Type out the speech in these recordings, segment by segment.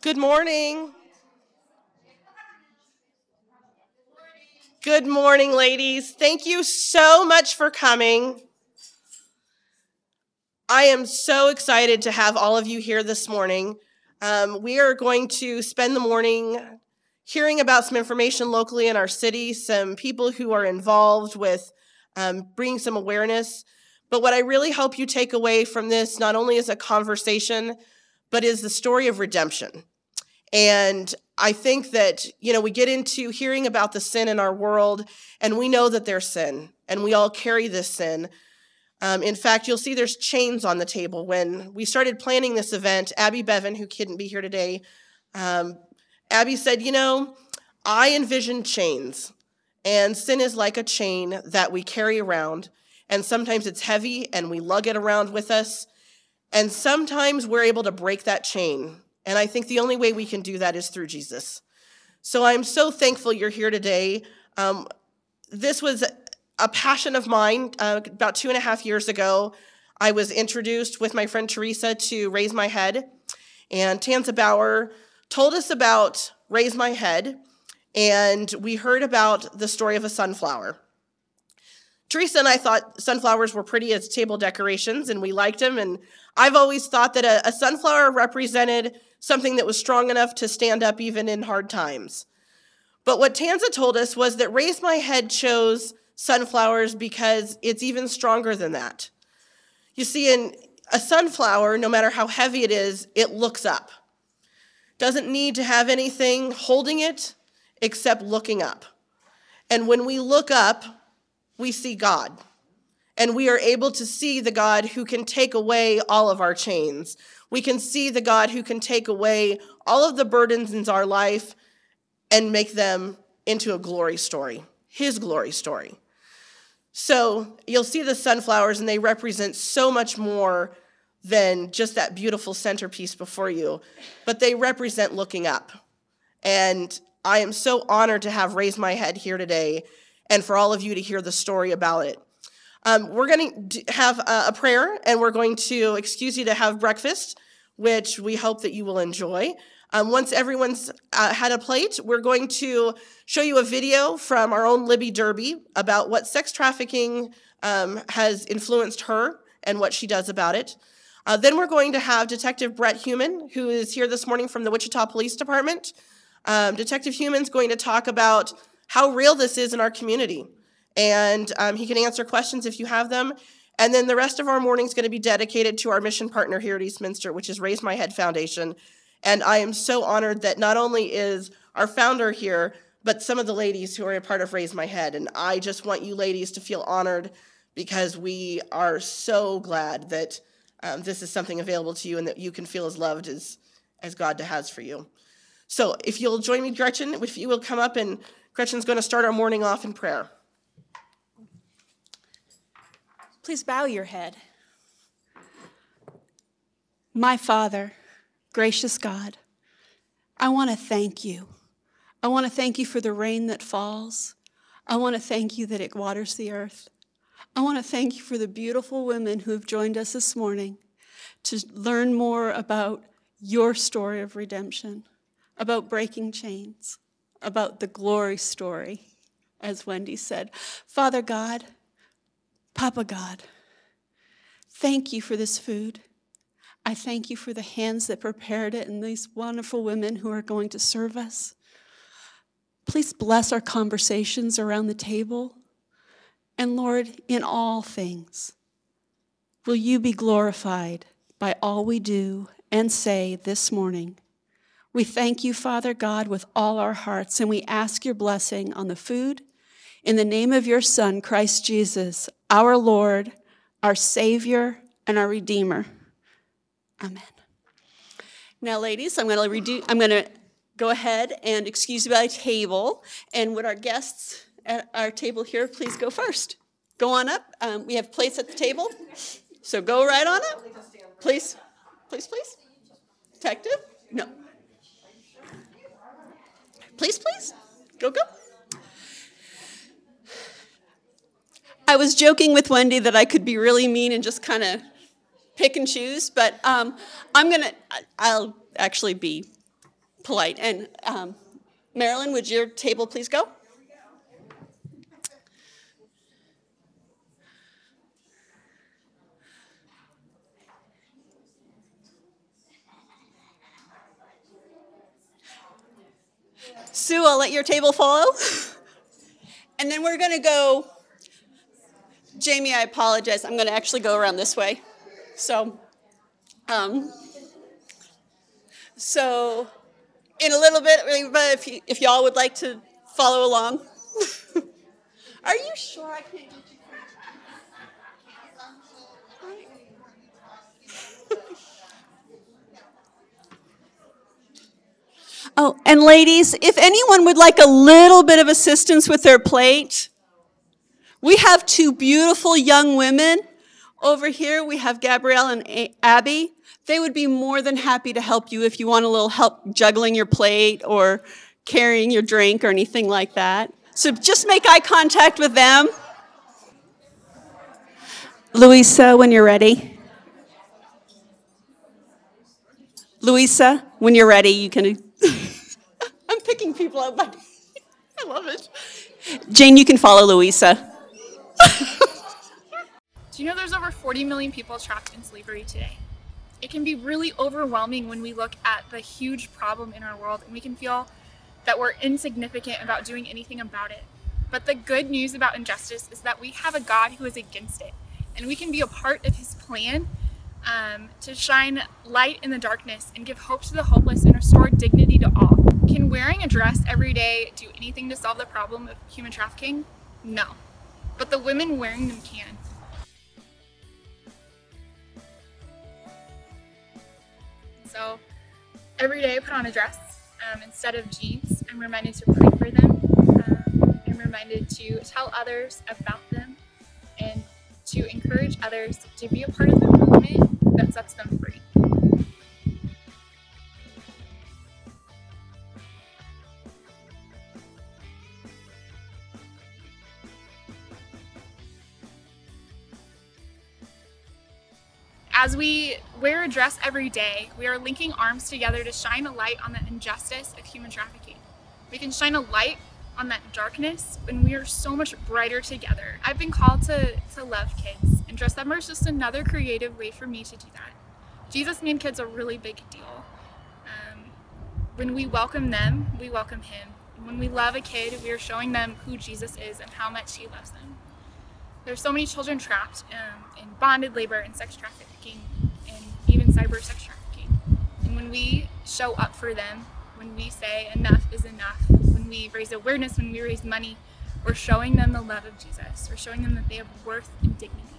Good morning. Good morning, ladies. Thank you so much for coming. I am so excited to have all of you here this morning. Um, we are going to spend the morning hearing about some information locally in our city, some people who are involved with um, bringing some awareness. But what I really hope you take away from this not only is a conversation, but is the story of redemption. And I think that, you know, we get into hearing about the sin in our world, and we know that there's sin, and we all carry this sin. Um, in fact, you'll see there's chains on the table. When we started planning this event, Abby Bevan, who couldn't be here today, um, Abby said, You know, I envision chains, and sin is like a chain that we carry around, and sometimes it's heavy and we lug it around with us, and sometimes we're able to break that chain and I think the only way we can do that is through Jesus. So I'm so thankful you're here today. Um, this was a passion of mine. Uh, about two and a half years ago, I was introduced with my friend Teresa to Raise My Head. And Tanza Bauer told us about Raise My Head, and we heard about the story of a sunflower. Teresa and I thought sunflowers were pretty as table decorations, and we liked them. And I've always thought that a, a sunflower represented something that was strong enough to stand up even in hard times. But what Tanza told us was that Raise My Head chose sunflowers because it's even stronger than that. You see, in a sunflower, no matter how heavy it is, it looks up. Doesn't need to have anything holding it except looking up. And when we look up, we see God. And we are able to see the God who can take away all of our chains, we can see the God who can take away all of the burdens in our life and make them into a glory story, his glory story. So you'll see the sunflowers, and they represent so much more than just that beautiful centerpiece before you, but they represent looking up. And I am so honored to have raised my head here today and for all of you to hear the story about it. Um, we're going to have a prayer and we're going to excuse you to have breakfast, which we hope that you will enjoy. Um, once everyone's uh, had a plate, we're going to show you a video from our own Libby Derby about what sex trafficking um, has influenced her and what she does about it. Uh, then we're going to have Detective Brett Human, who is here this morning from the Wichita Police Department. Um, Detective Human's going to talk about how real this is in our community and um, he can answer questions if you have them. And then the rest of our morning is going to be dedicated to our mission partner here at Eastminster, which is Raise My Head Foundation. And I am so honored that not only is our founder here, but some of the ladies who are a part of Raise My Head. And I just want you ladies to feel honored because we are so glad that um, this is something available to you and that you can feel as loved as, as God has for you. So if you'll join me, Gretchen, if you will come up and Gretchen's going to start our morning off in prayer. Please bow your head. My Father, gracious God, I want to thank you. I want to thank you for the rain that falls. I want to thank you that it waters the earth. I want to thank you for the beautiful women who have joined us this morning to learn more about your story of redemption, about breaking chains, about the glory story, as Wendy said. Father God, Papa God, thank you for this food. I thank you for the hands that prepared it and these wonderful women who are going to serve us. Please bless our conversations around the table. And Lord, in all things, will you be glorified by all we do and say this morning. We thank you, Father God, with all our hearts, and we ask your blessing on the food. In the name of your Son, Christ Jesus, our Lord, our Savior, and our Redeemer. Amen. Now, ladies, I'm going to redo, I'm going to go ahead and excuse by table. And would our guests at our table here please go first? Go on up. Um, we have plates at the table. So go right on up. Please, please, please. Detective? No. Please, please. Go, go. I was joking with Wendy that I could be really mean and just kind of pick and choose, but um, I'm gonna, I'll actually be polite. And um, Marilyn, would your table please go? Sue, I'll let your table follow. And then we're going to go. Jamie, I apologize. I'm going to actually go around this way. So, um, so in a little bit, if, you, if y'all would like to follow along. Are you sure I can't get you? Oh, and ladies, if anyone would like a little bit of assistance with their plate, we have two beautiful young women over here. We have Gabrielle and Abby. They would be more than happy to help you if you want a little help juggling your plate or carrying your drink or anything like that. So just make eye contact with them. Louisa, when you're ready. Louisa, when you're ready, you can I'm picking people up. I love it. Jane, you can follow Louisa. Do you know there's over 40 million people trapped in slavery today? It can be really overwhelming when we look at the huge problem in our world and we can feel that we're insignificant about doing anything about it. But the good news about injustice is that we have a God who is against it, and we can be a part of his plan um, to shine light in the darkness and give hope to the hopeless and restore dignity to all. Can wearing a dress every day do anything to solve the problem of human trafficking? No. But the women wearing them can. So every day I put on a dress um, instead of jeans. I'm reminded to pray for them. Um, I'm reminded to tell others about them and to encourage others to be a part of the movement that sets them free. As we wear a dress every day, we are linking arms together to shine a light on the injustice of human trafficking. We can shine a light on that darkness when we are so much brighter together. I've been called to, to love kids, and Dressember is just another creative way for me to do that. Jesus made kids a really big deal. Um, when we welcome them, we welcome Him. When we love a kid, we are showing them who Jesus is and how much He loves them. There's so many children trapped um, in bonded labor and sex trafficking and even cyber sex trafficking. And when we show up for them, when we say enough is enough, when we raise awareness, when we raise money, we're showing them the love of Jesus. We're showing them that they have worth and dignity.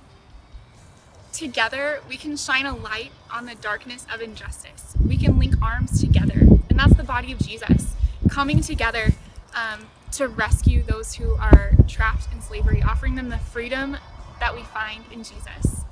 Together, we can shine a light on the darkness of injustice. We can link arms together, and that's the body of Jesus coming together um, to rescue those who are trapped in slavery, offering them the freedom that we find in Jesus.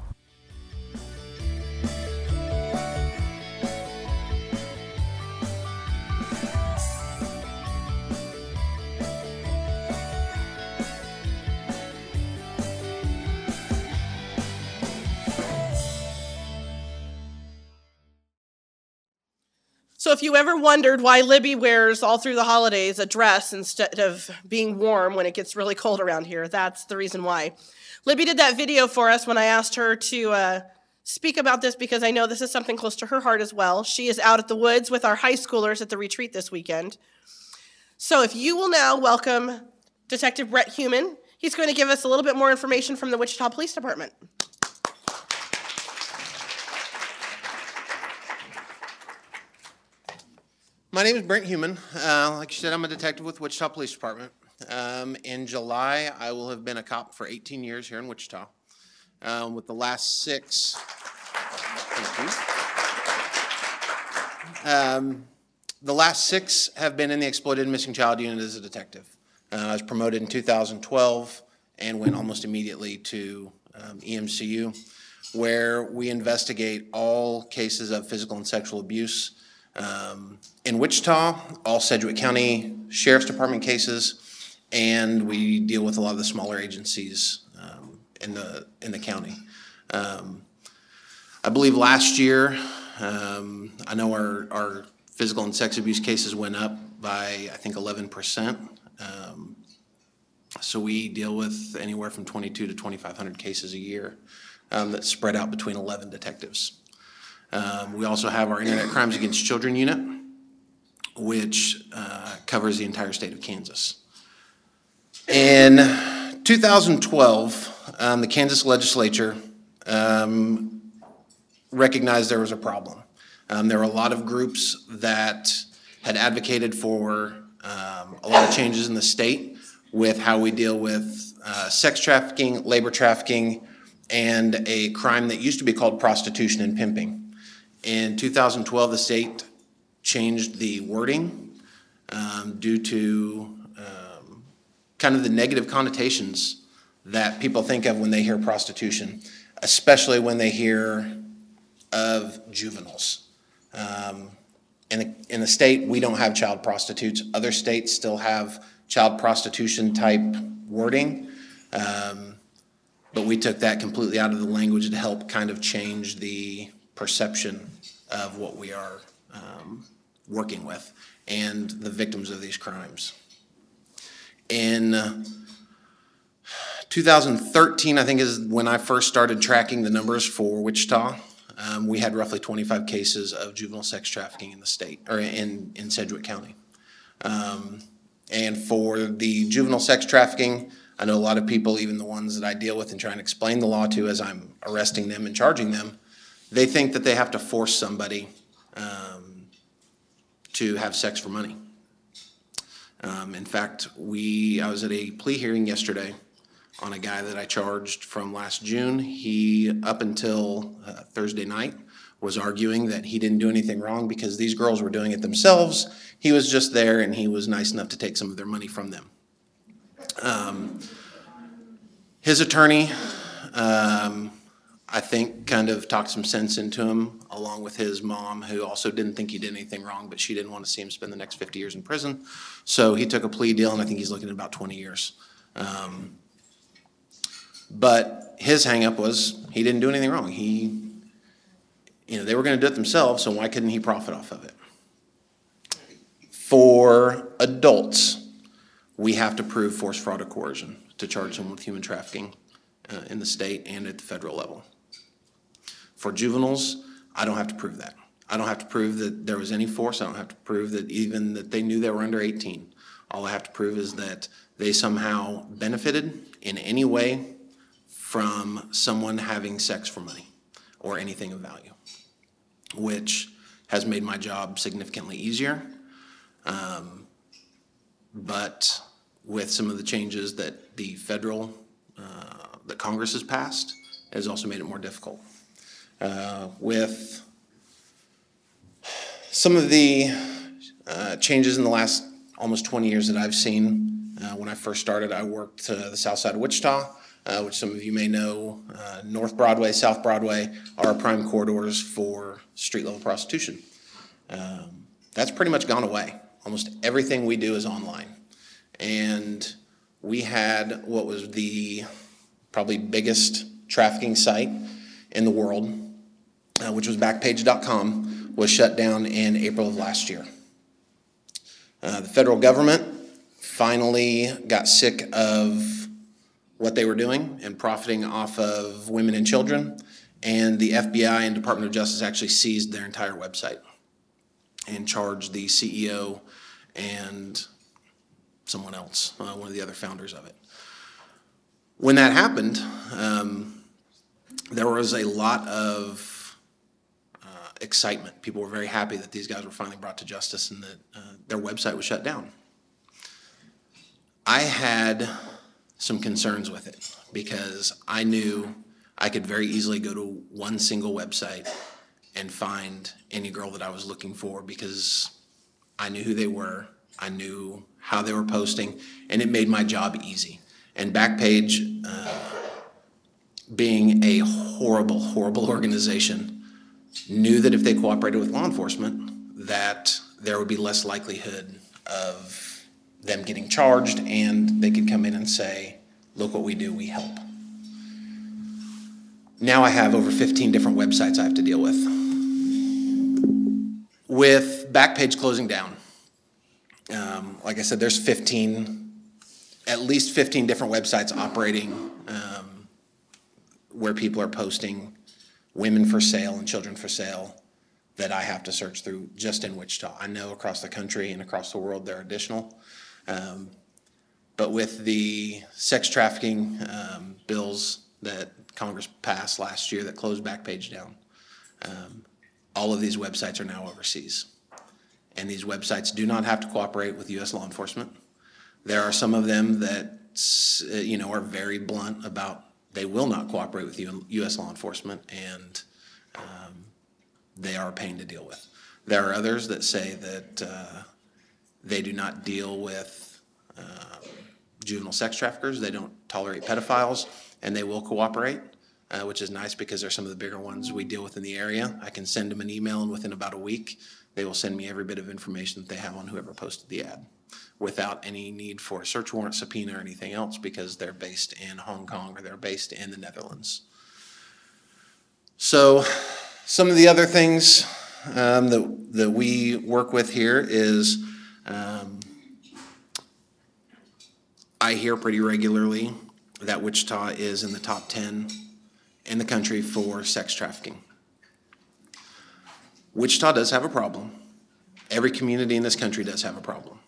So, if you ever wondered why Libby wears all through the holidays a dress instead of being warm when it gets really cold around here, that's the reason why. Libby did that video for us when I asked her to uh, speak about this because I know this is something close to her heart as well. She is out at the woods with our high schoolers at the retreat this weekend. So, if you will now welcome Detective Brett Human, he's going to give us a little bit more information from the Wichita Police Department. My name is Brent Human. Uh, like you said, I'm a detective with Wichita Police Department. Um, in July, I will have been a cop for 18 years here in Wichita. Um, with the last six, um, the last six have been in the exploited missing child unit as a detective. Uh, I was promoted in 2012 and went almost immediately to um, EMCU, where we investigate all cases of physical and sexual abuse um, in Wichita, all Sedgwick County Sheriff's Department cases, and we deal with a lot of the smaller agencies um, in the in the county. Um, I believe last year, um, I know our our physical and sex abuse cases went up by, I think, 11%. Um, So we deal with anywhere from 22 to 2,500 cases a year um, that's spread out between 11 detectives. Um, We also have our Internet Crimes Against Children unit, which uh, covers the entire state of Kansas. In 2012, um, the Kansas legislature um, recognized there was a problem. Um, There were a lot of groups that had advocated for um, a lot of changes in the state with how we deal with uh, sex trafficking, labor trafficking, and a crime that used to be called prostitution and pimping. In 2012, the state changed the wording um, due to um, kind of the negative connotations that people think of when they hear prostitution, especially when they hear of juveniles. Um, in the, in the state, we don't have child prostitutes. Other states still have child prostitution type wording. Um, but we took that completely out of the language to help kind of change the perception of what we are um, working with and the victims of these crimes. In uh, 2013, I think, is when I first started tracking the numbers for Wichita. Um, we had roughly 25 cases of juvenile sex trafficking in the state, or in, in Sedgwick County. Um, and for the juvenile sex trafficking, I know a lot of people, even the ones that I deal with and try and explain the law to as I'm arresting them and charging them, they think that they have to force somebody um, to have sex for money. Um, in fact, we, I was at a plea hearing yesterday on a guy that I charged from last June. He, up until uh, Thursday night, was arguing that he didn't do anything wrong because these girls were doing it themselves. He was just there and he was nice enough to take some of their money from them. Um, his attorney, um, I think, kind of talked some sense into him, along with his mom, who also didn't think he did anything wrong, but she didn't want to see him spend the next 50 years in prison. So he took a plea deal, and I think he's looking at about 20 years. Um, but his hangup was he didn't do anything wrong. He, you know, they were going to do it themselves, so why couldn't he profit off of it? For adults, we have to prove force, fraud, or coercion to charge them with human trafficking uh, in the state and at the federal level. For juveniles, I don't have to prove that. I don't have to prove that there was any force. I don't have to prove that even that they knew they were under 18. All I have to prove is that they somehow benefited in any way from someone having sex for money or anything of value, which has made my job significantly easier. Um, but with some of the changes that the federal, uh, that Congress has passed, it has also made it more difficult. Uh, with some of the uh, changes in the last almost 20 years that I've seen, uh, when I first started, I worked uh, the south side of Wichita, uh, which some of you may know. Uh, North Broadway, South Broadway are prime corridors for street level prostitution. Um, that's pretty much gone away. Almost everything we do is online. And we had what was the probably biggest trafficking site in the world, uh, which was Backpage.com, was shut down in April of last year. Uh, the federal government finally got sick of what they were doing and profiting off of women and children, and the FBI and Department of Justice actually seized their entire website and charged the CEO and someone else, uh, one of the other founders of it. When that happened, um, there was a lot of excitement. People were very happy that these guys were finally brought to justice and that uh, their website was shut down. I had some concerns with it because I knew I could very easily go to one single website and find any girl that I was looking for because I knew who they were, I knew how they were posting, and it made my job easy. And Backpage, uh, being a horrible, horrible organization, knew that if they cooperated with law enforcement, that there would be less likelihood of them getting charged, and they could come in and say, "Look what we do, we help." Now I have over 15 different websites I have to deal with with Backpage closing down, um, like I said, there's 15, at least 15 different websites operating um, where people are posting women for sale and children for sale that I have to search through just in Wichita. I know across the country and across the world there are additional. Um, but with the sex trafficking um, bills that Congress passed last year that closed Backpage down, um, all of these websites are now overseas. And these websites do not have to cooperate with U.S. law enforcement. There are some of them that, you know, are very blunt about they will not cooperate with U.S. law enforcement, and um, they are a pain to deal with. There are others that say that uh, they do not deal with uh, juvenile sex traffickers, they don't tolerate pedophiles, and they will cooperate, uh, which is nice because they're some of the bigger ones we deal with in the area. I can send them an email, and within about a week, they will send me every bit of information that they have on whoever posted the ad without any need for a search warrant, subpoena, or anything else because they're based in Hong Kong or they're based in the Netherlands. So, some of the other things um, that, that we work with here is um, I hear pretty regularly that Wichita is in the top 10 in the country for sex trafficking. Wichita does have a problem. Every community in this country does have a problem.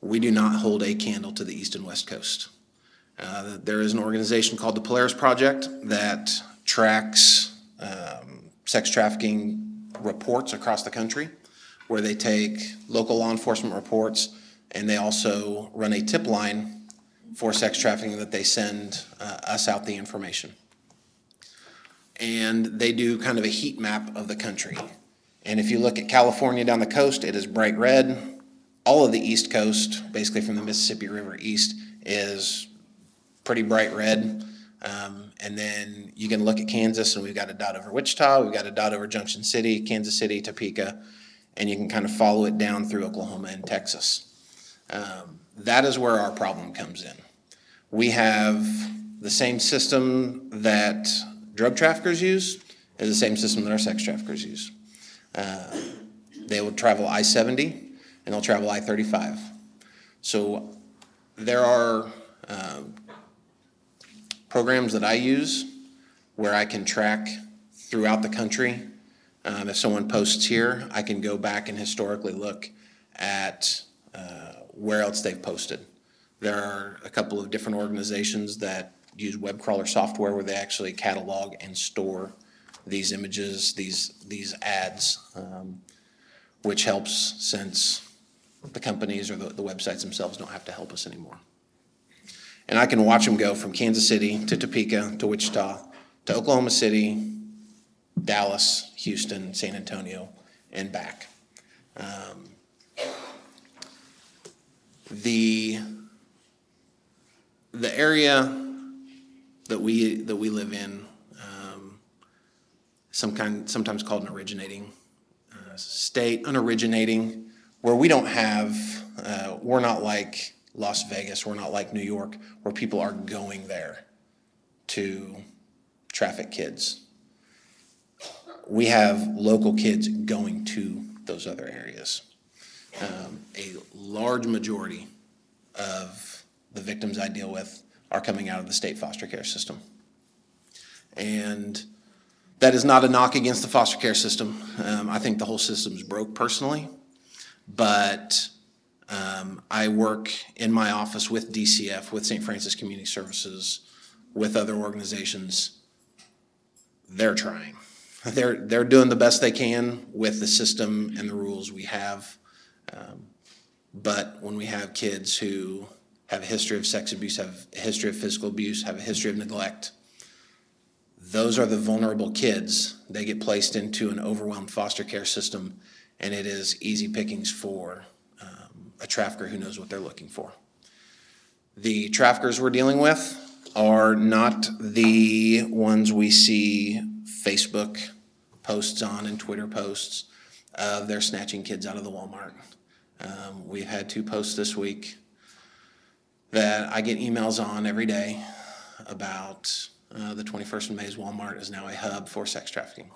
We do not hold a candle to the east and west coast. Uh, there is an organization called the Polaris Project that tracks um, sex trafficking reports across the country, where they take local law enforcement reports and they also run a tip line for sex trafficking that they send uh, us out the information. And they do kind of a heat map of the country. And if you look at California down the coast, it is bright red. All of the east coast, basically from the Mississippi River east, is pretty bright red. Um, and then you can look at Kansas, and we've got a dot over Wichita, we've got a dot over Junction City, Kansas City, Topeka, and you can kind of follow it down through Oklahoma and Texas. Um, that is where our problem comes in. We have the same system that drug traffickers use, is the same system that our sex traffickers use. Uh, they will travel I 70 and they'll travel I 35. So there are um, programs that I use where I can track throughout the country. Um, if someone posts here, I can go back and historically look at uh, where else they've posted. There are a couple of different organizations that use web crawler software where they actually catalog and store these images, these, these ads, um, which helps since the companies or the, the websites themselves don't have to help us anymore. And I can watch them go from Kansas City to Topeka to Wichita to Oklahoma City, Dallas, Houston, San Antonio, and back. Um, the the area that we that we live in, um, some kind sometimes called an originating uh, state, unoriginating, where we don't have, uh, we're not like Las Vegas, we're not like New York, where people are going there to traffic kids. We have local kids going to those other areas. Um, a large majority of the victims I deal with are coming out of the state foster care system. And that is not a knock against the foster care system. Um, I think the whole system is broke personally. But um, I work in my office with DCF, with St. Francis Community Services, with other organizations. They're trying. They're, they're doing the best they can with the system and the rules we have. Um, but when we have kids who have a history of sex abuse, have a history of physical abuse, have a history of neglect, those are the vulnerable kids. They get placed into an overwhelmed foster care system, and it is easy pickings for um, a trafficker who knows what they're looking for. The traffickers we're dealing with are not the ones we see Facebook posts on and Twitter posts of they're snatching kids out of the Walmart. Um, we've had two posts this week that I get emails on every day about uh, the 21st of May's Walmart is now a hub for sex trafficking.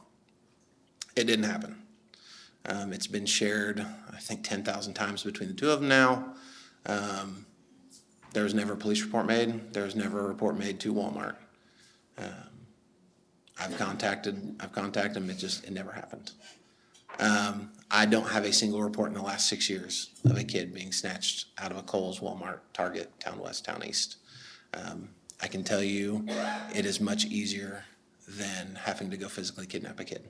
It didn't happen. Um, it's been shared, I think, 10,000 times between the two of them now. Um, there was never a police report made. There was never a report made to Walmart. Um, I've contacted, I've contacted them. It just, it never happened. Um, I don't have a single report in the last six years of a kid being snatched out of a Kohl's, Walmart, Target, Towne West, Towne East. Um, I can tell you, it is much easier than having to go physically kidnap a kid.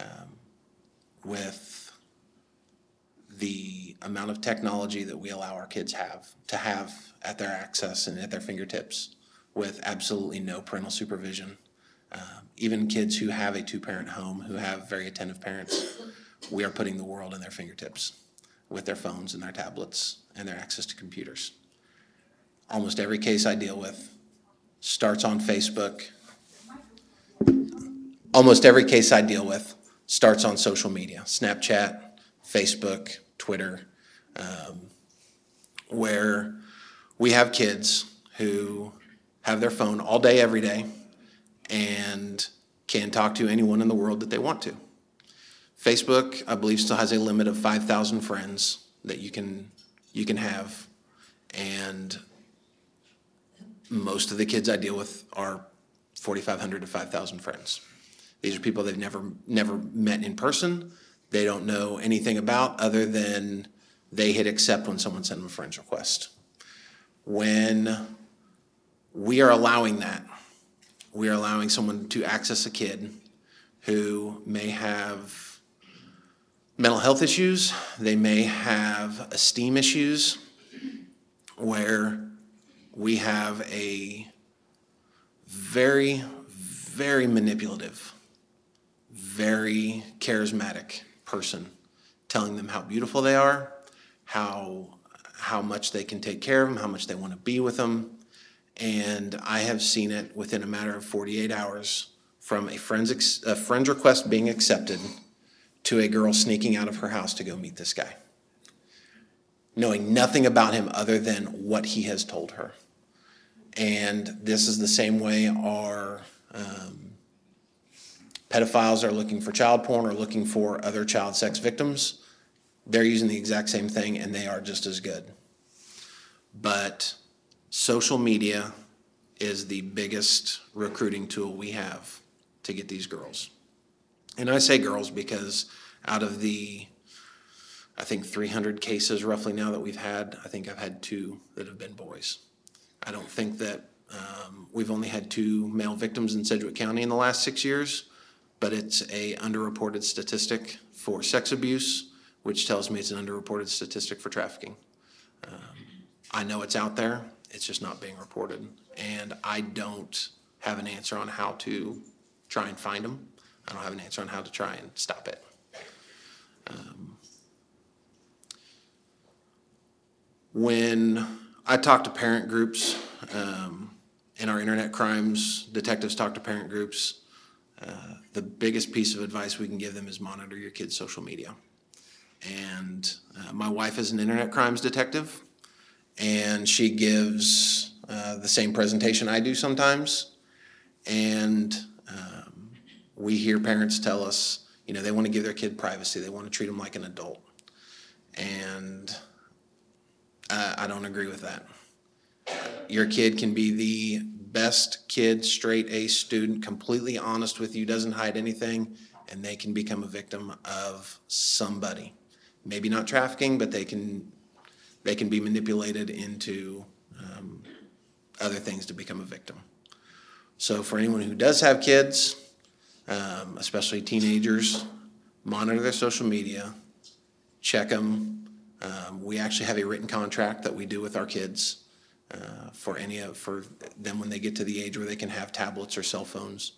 Um, with the amount of technology that we allow our kids have to have at their access and at their fingertips with absolutely no parental supervision. Um, even kids who have a two-parent home, who have very attentive parents, we are putting the world in their fingertips with their phones and their tablets and their access to computers. Almost every case I deal with starts on Facebook. Almost every case I deal with starts on social media Snapchat, Facebook, Twitter, um, where we have kids who have their phone all day, every day, and can talk to anyone in the world that they want to. Facebook, I believe, still has a limit of 5,000 friends that you can you can have, and most of the kids I deal with are 4,500 to 5,000 friends. These are people they've never never met in person. They don't know anything about other than they hit accept when someone sent them a friend's request. When we are allowing that, we are allowing someone to access a kid who may have mental health issues, they may have esteem issues, where we have a very, very manipulative, very charismatic person telling them how beautiful they are, how how much they can take care of them, how much they want to be with them. And I have seen it within a matter of 48 hours from a friend's, ex- a friend's request being accepted to a girl sneaking out of her house to go meet this guy, knowing nothing about him other than what he has told her. And this is the same way our um, pedophiles are looking for child porn or looking for other child sex victims. They're using the exact same thing and they are just as good. But social media is the biggest recruiting tool we have to get these girls. And I say girls because out of the, I think 300 cases roughly now that we've had, I think I've had two that have been boys. I don't think that um, we've only had two male victims in Sedgwick County in the last six years, but it's a underreported statistic for sex abuse, which tells me it's an underreported statistic for trafficking. Um, I know it's out there, it's just not being reported, and I don't have an answer on how to try and find them. I don't have an answer on how to try and stop it. Um, when I talk to parent groups, um, in our internet crimes, detectives talk to parent groups. The biggest piece of advice we can give them is monitor your kids' social media. And uh, my wife is an internet crimes detective, and she gives uh, the same presentation I do sometimes. And um, we hear parents tell us, you know, they want to give their kid privacy, they want to treat them like an adult. And I don't agree with that. Your kid can be the best kid, straight A student, completely honest with you, doesn't hide anything, and they can become a victim of somebody. Maybe not trafficking, but they can they can be manipulated into um, other things to become a victim. So for anyone who does have kids, um, especially teenagers, monitor their social media, check them. Um, we actually have a written contract that we do with our kids uh, for any of for them when they get to the age where they can have tablets or cell phones,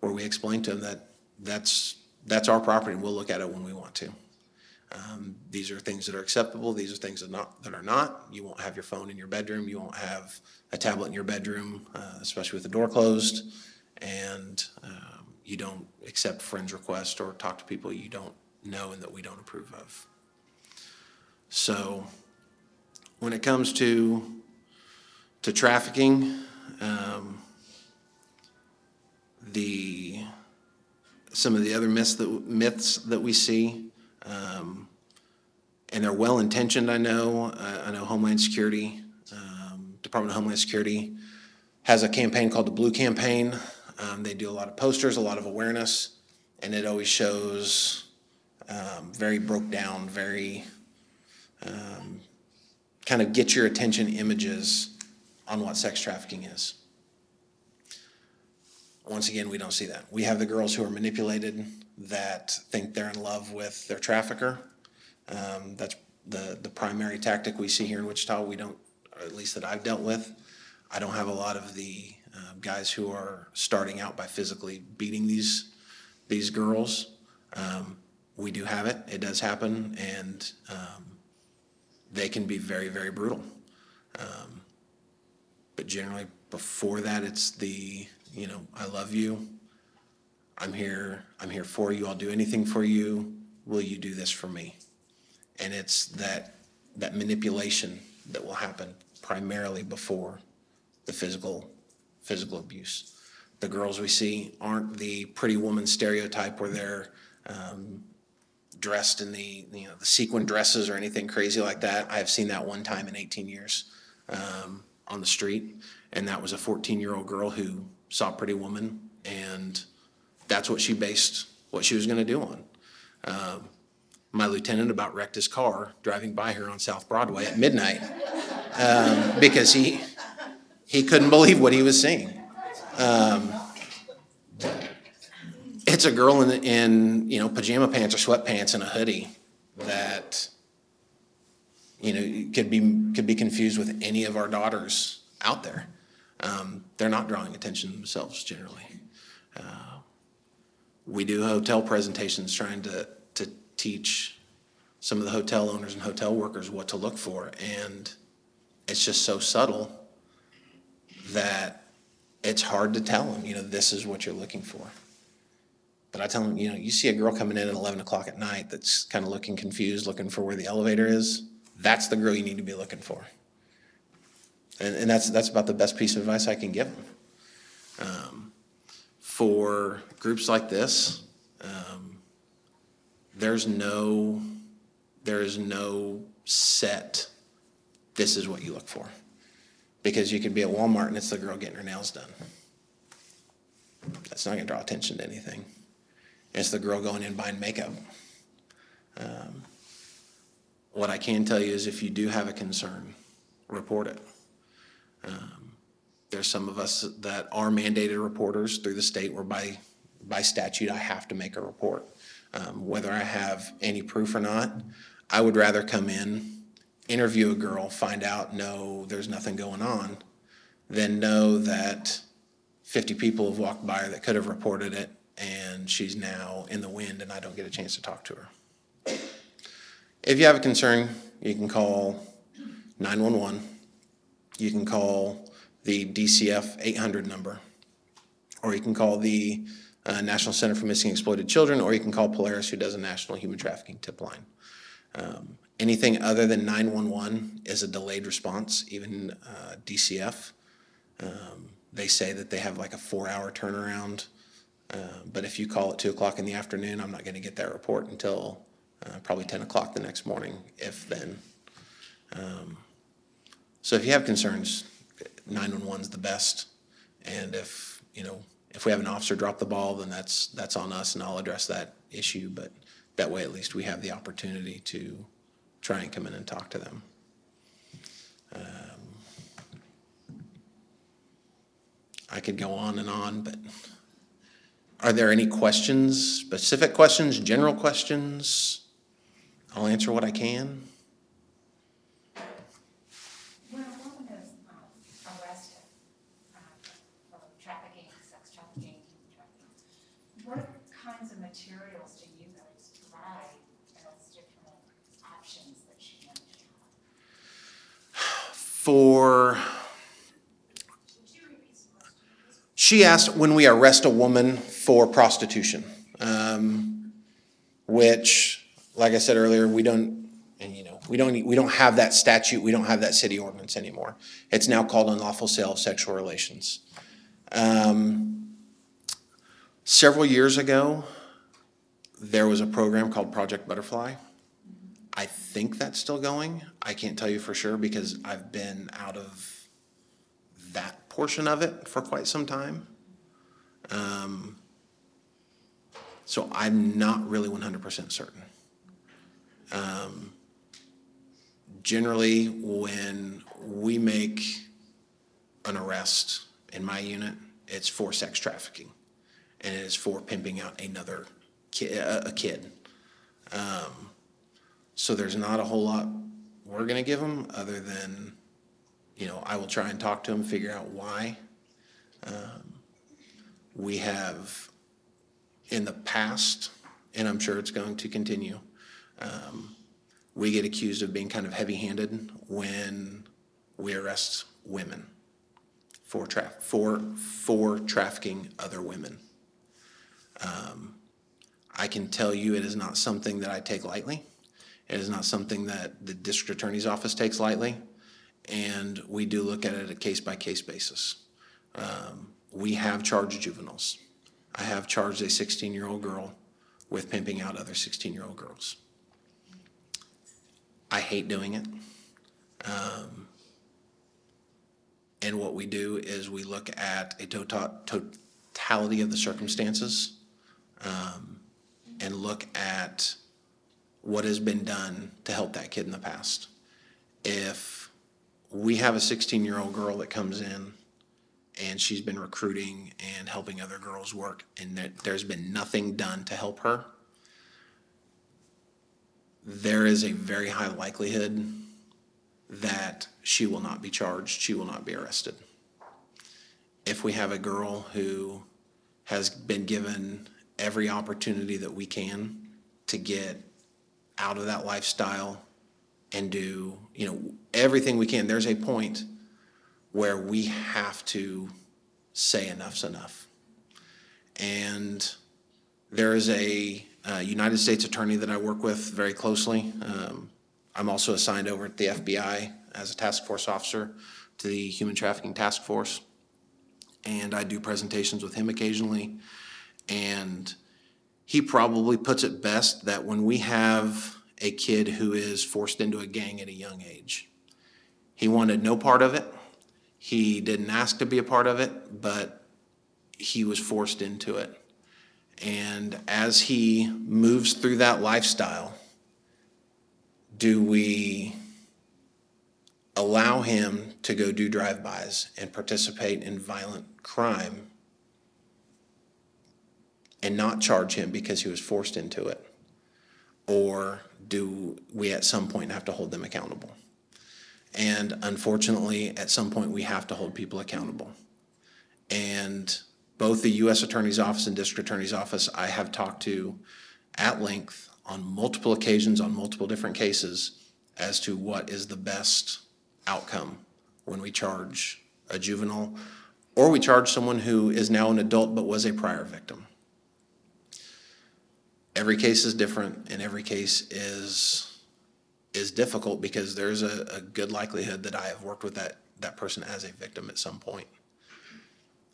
where we explain to them that that's that's our property and we'll look at it when we want to. Um, these are things that are acceptable. These are things that not that are not. You won't have your phone in your bedroom. You won't have a tablet in your bedroom, uh, especially with the door closed, and um, you don't accept friends' requests or talk to people you don't know and that we don't approve of. So, when it comes to to trafficking, um, the some of the other myths that myths that we see Um, and they're well intentioned. I know. I, I know Homeland Security, um, Department of Homeland Security, has a campaign called the Blue Campaign. Um, they do a lot of posters, a lot of awareness, and it always shows um, very broke down, very um, kind of get your attention images on what sex trafficking is. Once again, we don't see that. We have the girls who are manipulated that think they're in love with their trafficker. Um, that's the, the primary tactic we see here in Wichita. We don't, at least that I've dealt with. I don't have a lot of the um, guys who are starting out by physically beating these these girls. Um, we do have it. It does happen, and um, they can be very, very brutal. Um, but generally, before that, it's the you know, I love you. I'm here. I'm here for you. I'll do anything for you. Will you do this for me? And it's that that manipulation that will happen primarily before the physical physical abuse. The girls we see aren't the pretty woman stereotype where they're um, dressed in the you know the sequin dresses or anything crazy like that. I have seen that one time in 18 years um, on the street, and that was a 14 year old girl who saw Pretty Woman, and that's what she based what she was going to do on. Um, my lieutenant about wrecked his car driving by her on South Broadway at midnight um, because he he couldn't believe what he was seeing. Um, it's a girl in, in you know pajama pants or sweatpants and a hoodie that you know could be could be confused with any of our daughters out there. Um, they're not drawing attention themselves generally. Uh, we do hotel presentations trying to to teach some of the hotel owners and hotel workers what to look for, and it's just so subtle that it's hard to tell them. You know, this is what you're looking for. But I tell them, you know, you see a girl coming in at 11 o'clock at night that's kind of looking confused, looking for where the elevator is. That's the girl you need to be looking for. And, and that's, that's about the best piece of advice I can give them. Um, for groups like this, um, there's no, there is no set, this is what you look for. Because you could be at Walmart and it's the girl getting her nails done. That's not going to draw attention to anything. It's the girl going in buying makeup. Um, what I can tell you is if you do have a concern, report it. Um, there's some of us that are mandated reporters through the state where by, by statute I have to make a report. Um, whether I have any proof or not, I would rather come in, interview a girl, find out, no, there's nothing going on, than know that 50 people have walked by her that could have reported it and she's now in the wind and I don't get a chance to talk to her. If you have a concern, you can call 911. You can call the DCF 800 number, or you can call the uh, National Center for Missing and Exploited Children, or you can call Polaris, who does a national human trafficking tip line. Um, anything other than 911 is a delayed response, even uh, DCF. Um, they say that they have like a four hour turnaround uh, But if you call at two o'clock in the afternoon, I'm not going to get that report until uh, probably 10 o'clock the next morning, if then. Um, So if you have concerns, 911 is the best. And if, you know, if we have an officer drop the ball, then that's, that's on us and I'll address that issue. But that way, at least we have the opportunity to try and come in and talk to them. Um, I could go on and on, but are there any questions, specific questions, general questions? I'll answer what I can. When a woman is um, arrested uh, for trafficking, sex trafficking, trafficking, what kinds of materials do you guys provide as different options that she have? For, she asked when we arrest a woman for prostitution, um, which, like I said earlier, we don't, and you know, we don't, we don't have that statute, we don't have that city ordinance anymore. It's now called unlawful sale of sexual relations. Um, several years ago, there was a program called Project Butterfly. I think that's still going. I can't tell you for sure because I've been out of that portion of it for quite some time. Um, so I'm not really 100% certain. Um, generally, when we make an arrest in my unit, it's for sex trafficking, and it is for pimping out another ki- a, kid. Um, so there's not a whole lot we're going to give them other than, you know, I will try and talk to them, figure out why. Um, we have in the past, and I'm sure it's going to continue, um, we get accused of being kind of heavy-handed when we arrest women for tra- for for trafficking other women. Um, I can tell you it is not something that I take lightly. It is not something that the district attorney's office takes lightly, and we do look at it a case by case basis. Um, we have charged juveniles. I have charged a 16 year old girl with pimping out other 16 year old girls. I hate doing it. Um, and what we do is we look at a tota- totality of the circumstances um, and look at what has been done to help that kid in the past. If we have a 16 year old girl that comes in and she's been recruiting and helping other girls work, and there, there's been nothing done to help her, there is a very high likelihood that she will not be charged, she will not be arrested. If we have a girl who has been given every opportunity that we can to get out of that lifestyle and do, you know, everything we can, there's a point where we have to say enough's enough. And there is a uh, United States attorney that I work with very closely. Um, I'm also assigned over at the FBI as a task force officer to the Human Trafficking Task Force. And I do presentations with him occasionally. And he probably puts it best that when we have a kid who is forced into a gang at a young age, he wanted no part of it. He didn't ask to be a part of it, but he was forced into it. And as he moves through that lifestyle, do we allow him to go do drive-bys and participate in violent crime and not charge him because he was forced into it? Or do we at some point have to hold them accountable? And unfortunately, at some point, we have to hold people accountable. And both the U.S. Attorney's Office and District Attorney's Office, I have talked to at length on multiple occasions on multiple different cases as to what is the best outcome when we charge a juvenile or we charge someone who is now an adult but was a prior victim. Every case is different and every case is is difficult because there's a, a good likelihood that I have worked with that, that person as a victim at some point.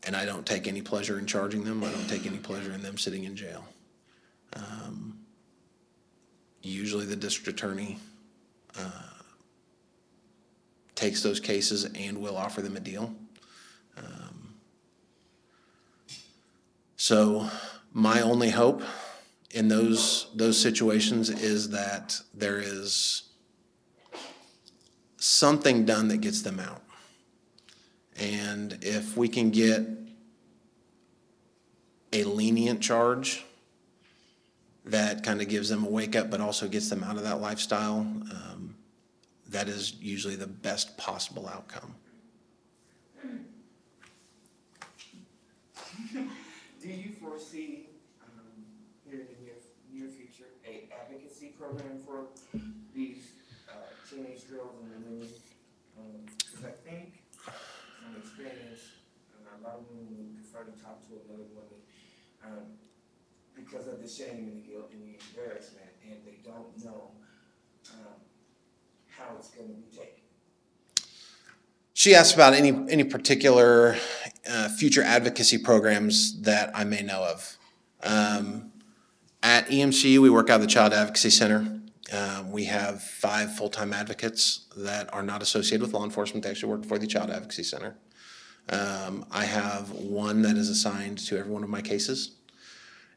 And I don't take any pleasure in charging them. I don't take any pleasure in them sitting in jail. Um, usually the district attorney uh, takes those cases and will offer them a deal. Um, so my only hope in those those situations is that there is something done that gets them out. And if we can get a lenient charge that kind of gives them a wake up, but also gets them out of that lifestyle, um, that is usually the best possible outcome. Do you foresee, um, here in the near, near future, a advocacy program for these, uh, teenage girls and women? Um, I think, from experience, uh, a lot of women would prefer to talk to another woman, um, because of the shame and the guilt and the embarrassment, and they don't know, um, how it's gonna be taken. She asked about any any particular uh, future advocacy programs that I may know of. Um, at EMCU, we work out of the Child Advocacy Center. Um, we have five full-time advocates that are not associated with law enforcement. They actually work for the Child Advocacy Center. Um, I have one that is assigned to every one of my cases,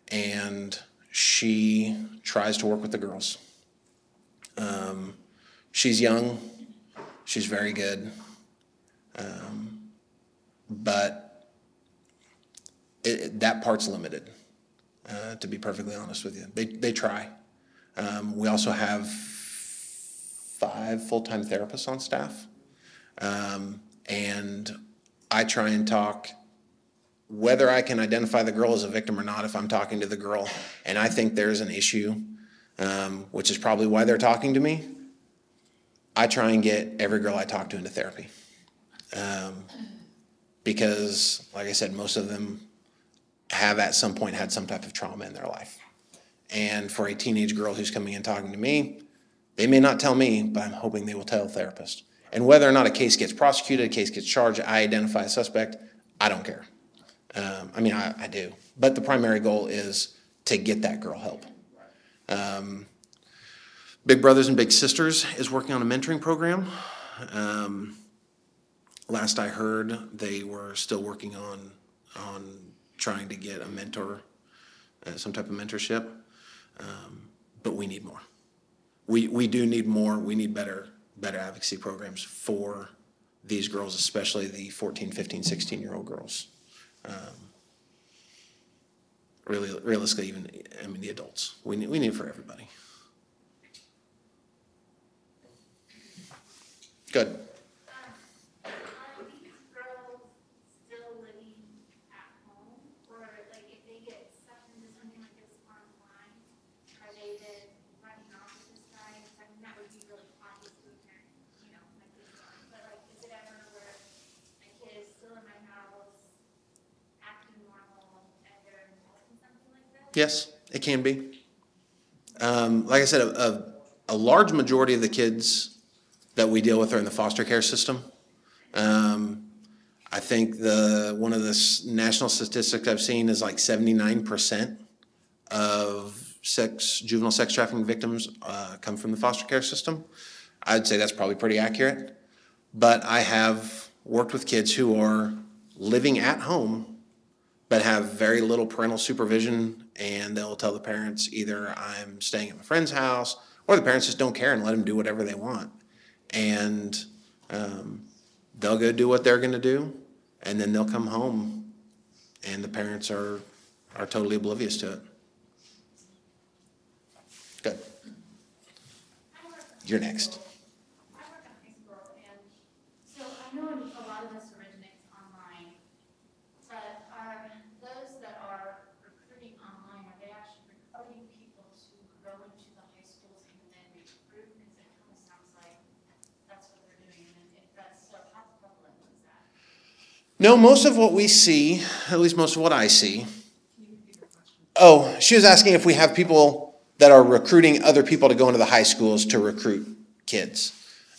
and she tries to work with the girls. Um, she's young, she's very good, um, but it, it- that part's limited. Uh, to be perfectly honest with you, they they try. Um, we also have five full-time therapists on staff. Um, and I try and talk, whether I can identify the girl as a victim or not, if I'm talking to the girl, and I think there's an issue, um, which is probably why they're talking to me, I try and get every girl I talk to into therapy. Um, because, like I said, most of them have at some point had some type of trauma in their life. And for a teenage girl who's coming in talking to me, they may not tell me, but I'm hoping they will tell a therapist. And whether or not a case gets prosecuted, a case gets charged, I identify a suspect, I don't care. Um, I mean, I, I do. But the primary goal is to get that girl help. Um, Big Brothers and Big Sisters is working on a mentoring program. Um, last I heard, they were still working on, on trying to get a mentor, uh, some type of mentorship. Um, but we need more. We, we do need more. We need better, better advocacy programs for these girls, especially the 14, 15, 16 year old girls. Um, really, realistically, even, I mean, the adults. We need, we need it for everybody. Good. Are these girls still living at home, or like if they get stuck into something like this online, are they then running off with this guy? 'Cause I mean, that would be really obvious to a parent, you know, like this one. But like, is it ever where a kid is still in my house, acting normal, and they're involved in something like this? Yes, it can be. Um, like I said, a, a, a large majority of the kids that we deal with are in the foster care system. Um, I think the one of the national statistics I've seen is like seventy nine percent of sex juvenile sex trafficking victims uh, come from the foster care system. I'd say that's probably pretty accurate. But I have worked with kids who are living at home but have very little parental supervision, and they'll tell the parents either I'm staying at my friend's house, or the parents just don't care and let them do whatever they want. And um, they'll go do what they're going to do, and then they'll come home, and the parents are are totally oblivious to it. Good. You're next. I work in high school, and so I know a lot of this originates online, but are those that are recruiting online, are they actually recruiting people to go into the high schools and then recruit? Because it kind of sounds like that's what they're doing, and if that's so, how prevalent is that? No, most of what we see, at least most of what I see. Oh, she was asking if we have people that are recruiting other people to go into the high schools to recruit kids.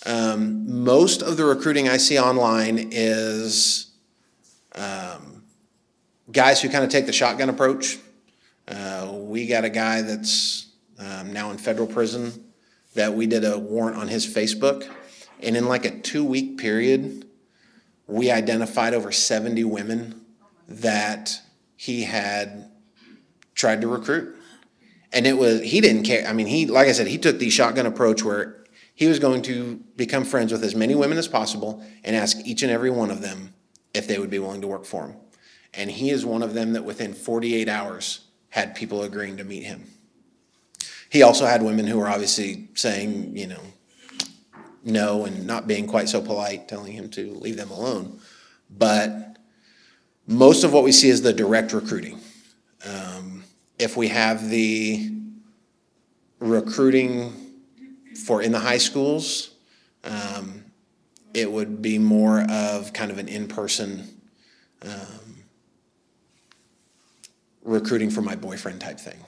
Um, most of the recruiting I see online is um, guys who kind of take the shotgun approach. Uh, we got a guy that's um, now in federal prison that we did a warrant on his Facebook. And in like a two week period, we identified over 70 women that he had tried to recruit. And it was, he didn't care. I mean, he, like I said, he took the shotgun approach where he was going to become friends with as many women as possible and ask each and every one of them if they would be willing to work for him. And he is one of them that within 48 hours had people agreeing to meet him. He also had women who were obviously saying, you know, no and not being quite so polite, telling him to leave them alone. But most of what we see is the direct recruiting. Um, if we have the recruiting for in the high schools, um, it would be more of kind of an in-person um, recruiting for my boyfriend type thing,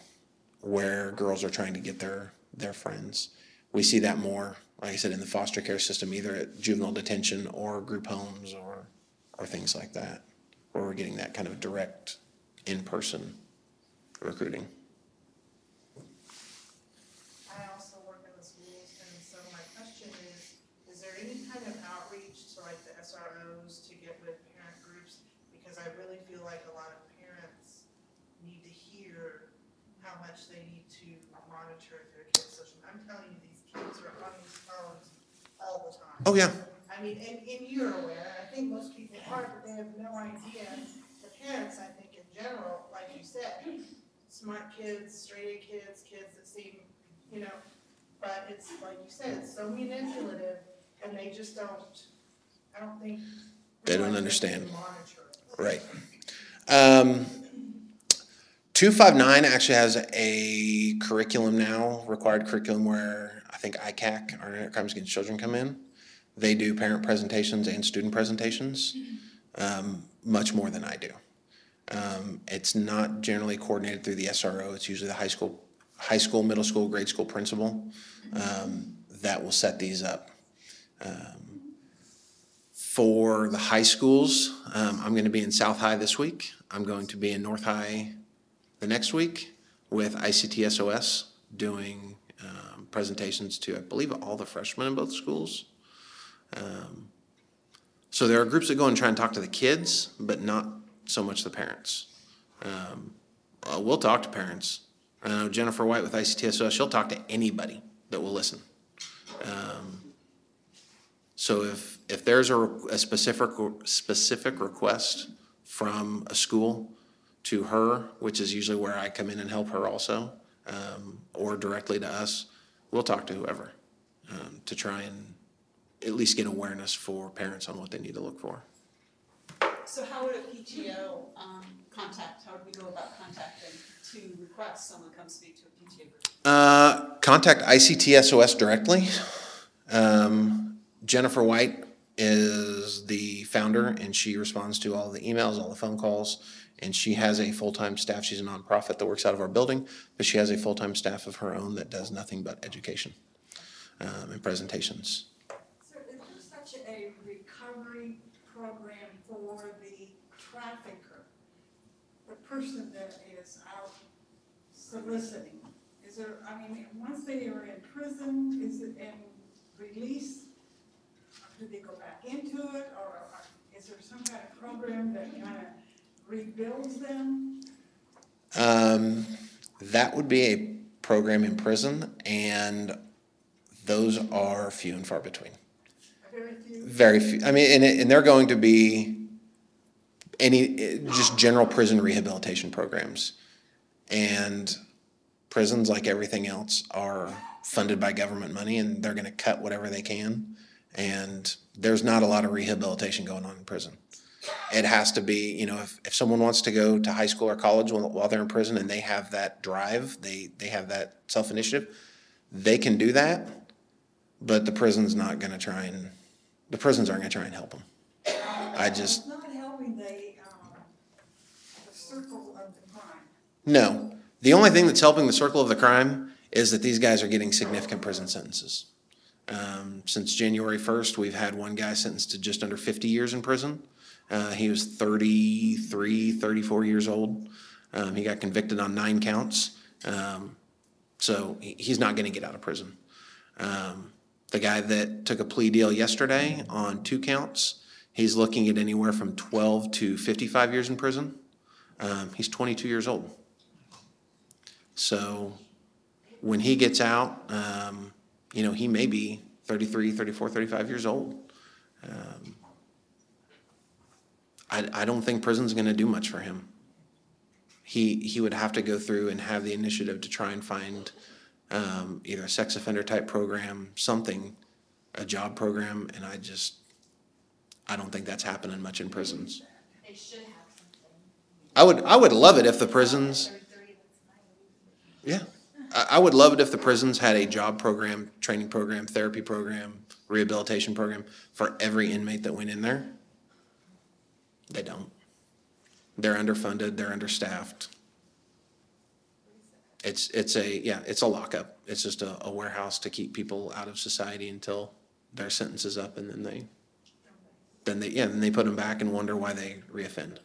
where girls are trying to get their their friends. We see that more, like I said, in the foster care system, either at juvenile detention or group homes or or things like that, where we're getting that kind of direct in-person recruiting. much they need to monitor their kids' social. I'm telling you, these kids are on these phones all the time. Oh, yeah. I mean, and, and you're aware, I think most people are, but they have no idea. The parents, I think in general, like you said, smart kids, straight A kids, kids that seem, you know, but it's, like you said, it's so manipulative, and they just don't, I don't think. They don't understand. Monitor. Right. Um, 259 actually has a curriculum now, required curriculum where I think ICAC, Internet Crimes Against Children, come in. They do parent presentations and student presentations, um, much more than I do. Um, it's not generally coordinated through the SRO. It's usually the high school, high school, middle school, grade school principal um, that will set these up. Um, for the high schools, um, I'm going to be in South High this week. I'm going to be in North High the next week with ICT SOS doing um, presentations to, I believe, all the freshmen in both schools. Um, so there are groups that go and try and talk to the kids, but not so much the parents. Um, uh, we'll talk to parents. I know Jennifer White with ICT SOS, she'll talk to anybody that will listen. Um, so if, if there's a, a specific, specific request from a school to her, which is usually where I come in and help her also, um, or directly to us, we'll talk to whoever, um, to try and at least get awareness for parents on what they need to look for. So how would a PTO um, contact, how would we go about contacting to request someone come speak to a PTO group? Uh, contact ICT SOS directly. Um, Jennifer White is the founder, and she responds to all the emails, all the phone calls. And she has a full-time staff. She's a nonprofit that works out of our building, but she has a full-time staff of her own that does nothing but education um, and presentations. So is there such a recovery program for the trafficker? The person that is out soliciting? Is there, I mean, once they are in prison, is it in release? Do they go back into it, or is there some kind of program that kind of rebuilds them? Um, that would be a program in prison, and those are few and far between. Very few? Very few. I mean, and, and they're going to be any just general prison rehabilitation programs, and prisons, like everything else, are funded by government money, and they're going to cut whatever they can. And there's not a lot of rehabilitation going on in prison. It has to be, you know, if, if someone wants to go to high school or college while, while they're in prison and they have that drive, they, they have that self initiative, they can do that. But the prison's not going to try and, the prisons aren't going to try and help them. I just, It's not helping the, um, the circle of the crime. no. The only thing that's helping the circle of the crime is that these guys are getting significant prison sentences. Um, since January 1st, we've had one guy sentenced to just under 50 years in prison. Uh, he was 33, 34 years old. Um, he got convicted on nine counts. Um, so he, he's not going to get out of prison. Um, the guy that took a plea deal yesterday on two counts, he's looking at anywhere from 12 to 55 years in prison. Um, he's 22 years old. So when he gets out, um, you know, he may be 33, 34, 35 years old. Um, I, I don't think prison's going to do much for him. He, he would have to go through and have the initiative to try and find um, either a sex offender type program, something, a job program, and I just, I don't think that's happening much in prisons. They should have something. I would, I would love it if the prisons, Third thirty, that's nice. yeah, I, I would love it if the prisons had a job program, training program, therapy program, rehabilitation program for every inmate that went in there. They don't. They're underfunded, they're understaffed. It's, it's a, yeah, it's a lockup. It's just a, a warehouse to keep people out of society until their sentence is up and then they, then they, yeah, then they put them back and wonder why they reoffend.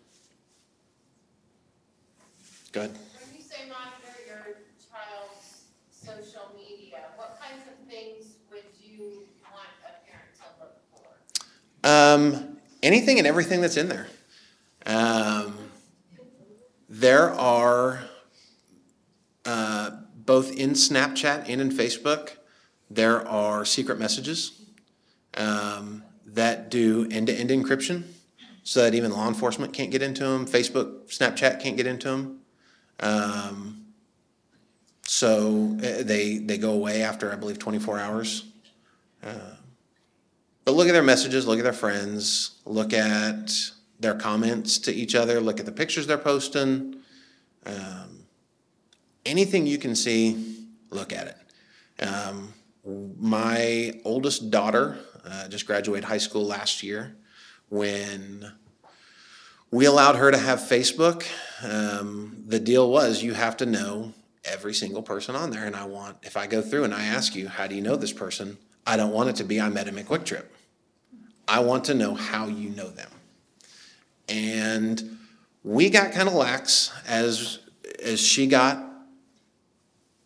Go ahead. When you say monitor your child's social media, what kinds of things would you want a parent to look for? Um, anything and everything that's in there. Um, there are uh, both in Snapchat and in Facebook, there are secret messages um, that do end-to-end encryption so that even law enforcement can't get into them. Facebook, Snapchat can't get into them. Um, so uh, they they go away after I believe 24 hours. Uh, but look at their messages, look at their friends, look at their comments to each other, look at the pictures they're posting. Um, anything you can see, look at it. Um, my oldest daughter uh, just graduated high school last year. When we allowed her to have Facebook, um, the deal was you have to know every single person on there. And I want, if I go through and I ask you, how do you know this person? I don't want it to be I met him at QuikTrip. I want to know how you know them. And we got kind of lax as as she got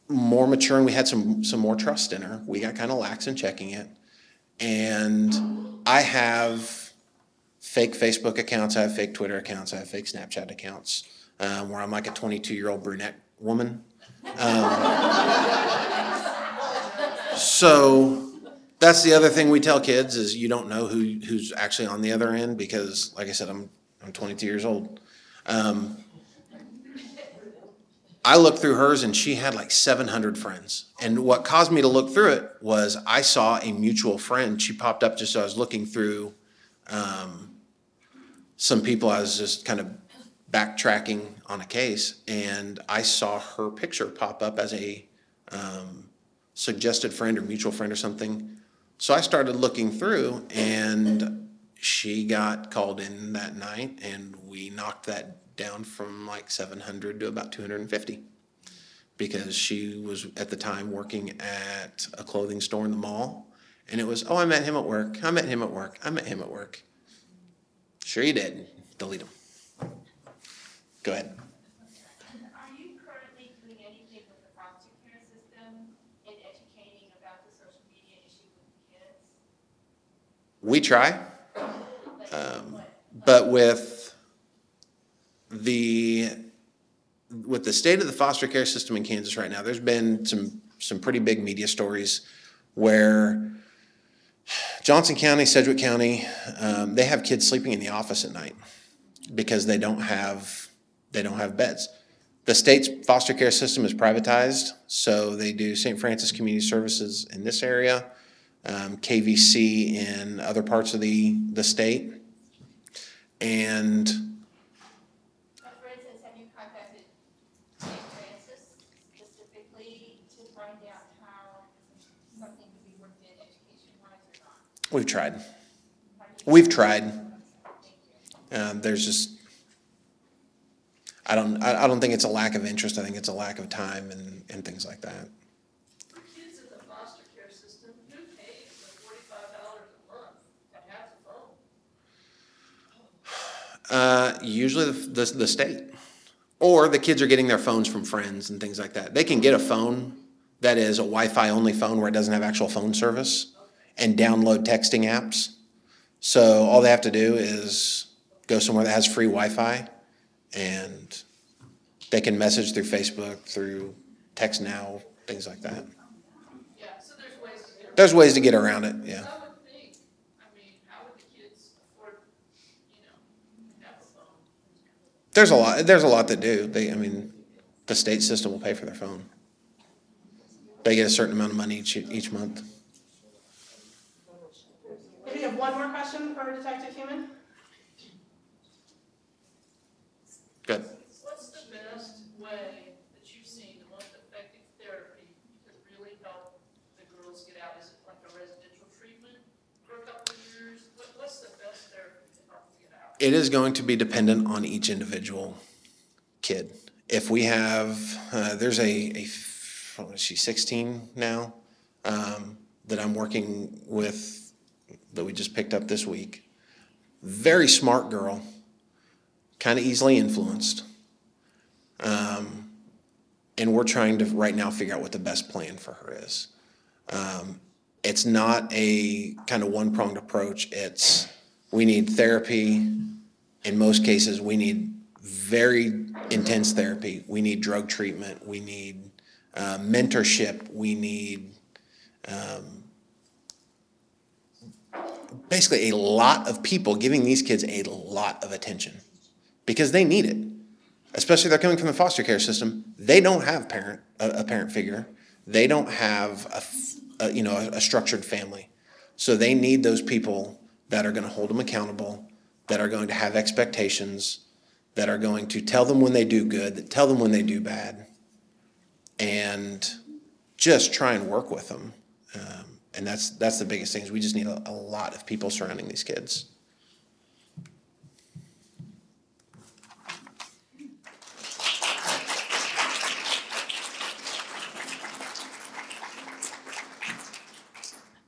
more mature and we had some some more trust in her. We got kind of lax in checking it. And I have fake Facebook accounts, I have fake Twitter accounts, I have fake Snapchat accounts, um, where I'm like a 22 year old brunette woman. Um, so that's the other thing we tell kids is you don't know who who's actually on the other end because, like I said, I'm I'm 22 years old. Um, I looked through hers and she had like 700 friends. And what caused me to look through it was I saw a mutual friend. She popped up just as I was looking through um, some people. I was just kind of backtracking on a case, and I saw her picture pop up as a um, suggested friend or mutual friend or something. So I started looking through, and she got called in that night, and we knocked that down from like 700 to about 250 because she was at the time working at a clothing store in the mall. And it was, oh, I met him at work. I met him at work. I met him at work. Sure, you did. Delete him. Go ahead. Are you currently doing anything with the foster care system in educating about the social media issue with kids? We try. Um, but with the with the state of the foster care system in Kansas right now, there's been some some pretty big media stories where Johnson County, Sedgwick County, um, they have kids sleeping in the office at night because they don't have they don't have beds. The state's foster care system is privatized, so they do St. Francis Community Services in this area, um, KVC in other parts of the the state, and But for instance, have you contacted St. Francis specifically to find out how something could be worked in education wise or not? We've tried. We've tried. Um, there's just I don't I, I don't think it's a lack of interest. I think it's a lack of time and, and things like that. For kids in the foster care system, who pays the forty-five dollars a month that has a phone? Uh, usually the, the, the state. Or the kids are getting their phones from friends and things like that. They can get a phone that is a Wi Fi only phone where it doesn't have actual phone service and download texting apps. So all they have to do is go somewhere that has free Wi Fi and they can message through Facebook, through TextNow, things like that. Yeah, so there's ways to get around. There's ways to get around it, yeah. I would think, I mean, how would the kids afford, you know, have a phone? There's a lot. There's a lot that do. They, I mean, the state system will pay for their phone. They get a certain amount of money each each month. Maybe we have one more question for Detective Human? Good. What's the best way that you've seen, the most effective therapy to really help the girls get out? Is it like a residential treatment for a couple of years? What, what's the best therapy to help them get out? It is going to be dependent on each individual kid. If we have, uh, there's a, a f- what is she 16 now, um, that I'm working with that we just picked up this week. Very smart girl, kind of easily influenced. Um, and we're trying to right now figure out what the best plan for her is. Um, it's not a kind of one pronged approach. It's we need therapy. In most cases, we need very intense therapy. We need drug treatment. We need uh, mentorship. We need um, basically a lot of people giving these kids a lot of attention because they need it. Especially they're coming from the foster care system, they don't have parent a, a parent figure. They don't have a, a, you know a, a structured family, so they need those people that are going to hold them accountable, that are going to have expectations, that are going to tell them when they do good, that tell them when they do bad, and just try and work with them. Um, and that's that's the biggest thing is we just need a, a lot of people surrounding these kids.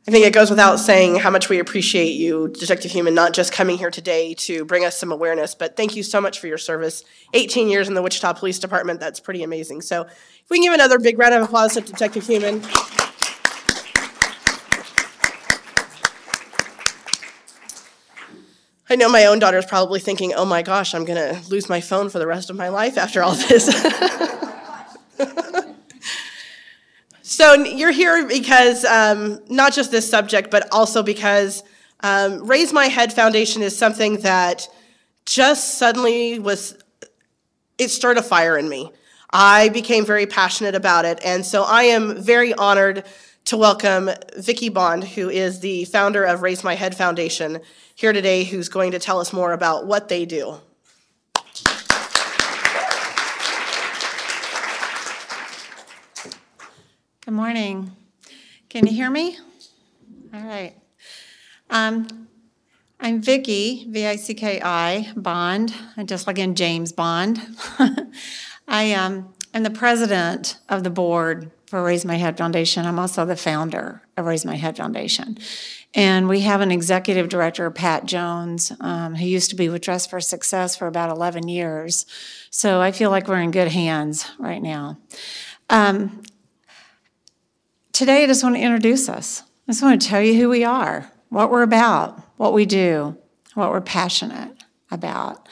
I think it goes without saying how much we appreciate you, Detective Human, not just coming here today to bring us some awareness, but thank you so much for your service. 18 years in the Wichita Police Department, that's pretty amazing. So if we can give another big round of applause to Detective Human. I know my own daughter's probably thinking, oh my gosh, I'm going to lose my phone for the rest of my life after all this. so you're here because um, not just this subject, but also because um, Raise My Head Foundation is something that just suddenly was, it stirred a fire in me. I became very passionate about it. And so I am very honored to welcome Vicki Bond, who is the founder of Raise My Head Foundation, here today, who's going to tell us more about what they do. Good morning. Can you hear me? All right. Um, I'm Vicki, V-I-C-K-I, Bond, just like in James Bond. I um, am the president of the board for Raise My Head Foundation. I'm also the founder of Raise My Head Foundation. And we have an executive director, Pat Jones, um, who used to be with Dress for Success for about 11 years. So I feel like we're in good hands right now. Um, today, I just want to introduce us. I just want to tell you who we are, what we're about, what we do, what we're passionate about.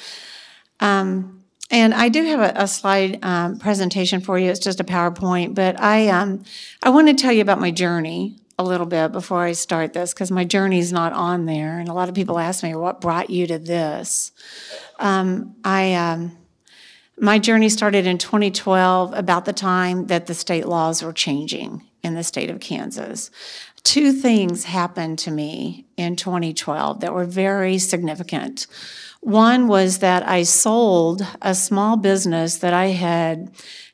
Um, and I do have a, a slide um, presentation for you. It's just a PowerPoint, but I um, I want to tell you about my journey a little bit before I start this because my journey is not on there, and a lot of people ask me what brought you to this. Um, I um, my journey started in 2012, about the time that the state laws were changing in the state of Kansas. Two things happened to me in 2012 that were very significant. One was that I sold a small business that I had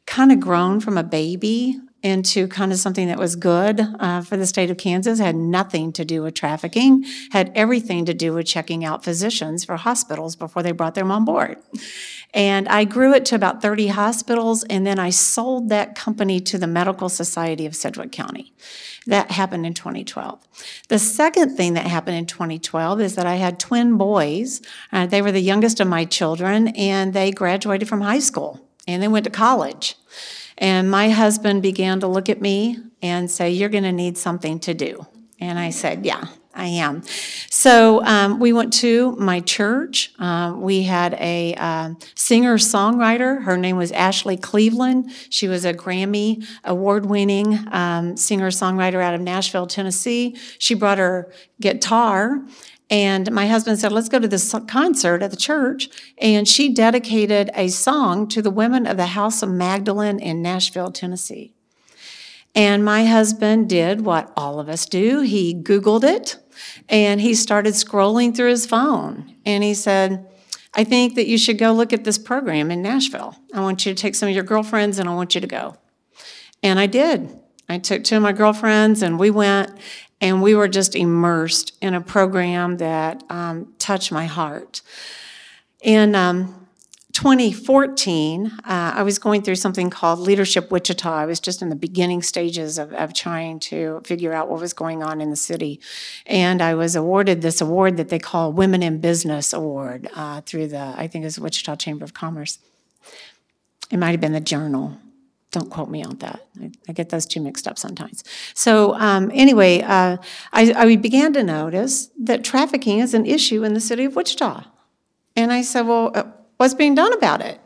kind of grown from a baby into kind of something that was good uh, for the state of Kansas, had nothing to do with trafficking, had everything to do with checking out physicians for hospitals before they brought them on board. And I grew it to about 30 hospitals, and then I sold that company to the Medical Society of Sedgwick County. That happened in 2012. The second thing that happened in 2012 is that I had twin boys. Uh, they were the youngest of my children, and they graduated from high school and they went to college. And my husband began to look at me and say, You're going to need something to do. And I said, Yeah, I am. So um, we went to my church. Um, we had a uh, singer songwriter. Her name was Ashley Cleveland. She was a Grammy award winning um, singer songwriter out of Nashville, Tennessee. She brought her guitar. And my husband said, Let's go to this concert at the church. And she dedicated a song to the women of the House of Magdalene in Nashville, Tennessee. And my husband did what all of us do. He Googled it and he started scrolling through his phone. And he said, I think that you should go look at this program in Nashville. I want you to take some of your girlfriends and I want you to go. And I did. I took two of my girlfriends and we went and we were just immersed in a program that um, touched my heart. And um, 2014, uh, I was going through something called Leadership Wichita. I was just in the beginning stages of, of trying to figure out what was going on in the city. And I was awarded this award that they call Women in Business Award uh, through the, I think it was Wichita Chamber of Commerce. It might have been the Journal don't quote me on that. I, I, get those two mixed up sometimes. So um, anyway, uh, I, I, began to notice that trafficking is an issue in the city of Wichita. And I said, well, uh, what's being done about it?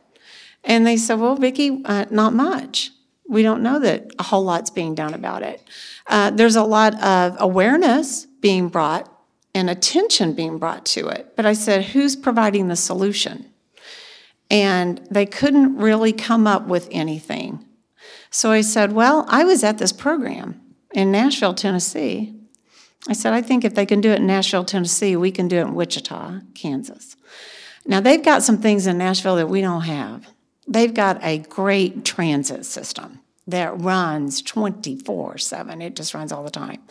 And they said, well, Vicki, uh, not much. We don't know that a whole lot's being done about it. Uh, there's a lot of awareness being brought and attention being brought to it. But I said, who's providing the solution? And they couldn't really come up with anything. So I said, well, I was at this program in Nashville, Tennessee. I said, I think if they can do it in Nashville, Tennessee, we can do it in Wichita, Kansas. Now, they've got some things in Nashville that we don't have. They've got a great transit system that runs 24 7, it just runs all the time.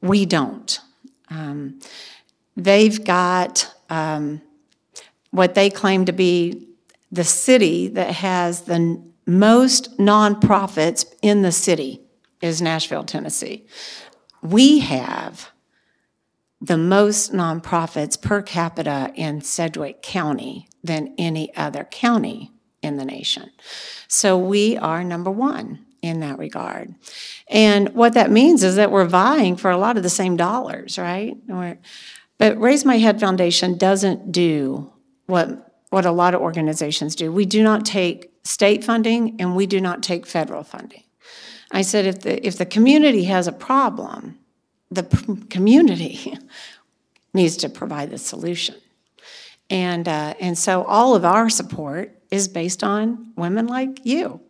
We don't. Um, they've got um, what they claim to be the city that has the most nonprofits in the city is Nashville, Tennessee. We have the most nonprofits per capita in Sedgwick County than any other county in the nation. So we are number one in that regard. And what that means is that we're vying for a lot of the same dollars, right? We're, but Raise My Head Foundation doesn't do what, what a lot of organizations do. We do not take state funding and we do not take federal funding. I said if the, if the community has a problem, the community needs to provide the solution. And, uh, and so all of our support is based on women like you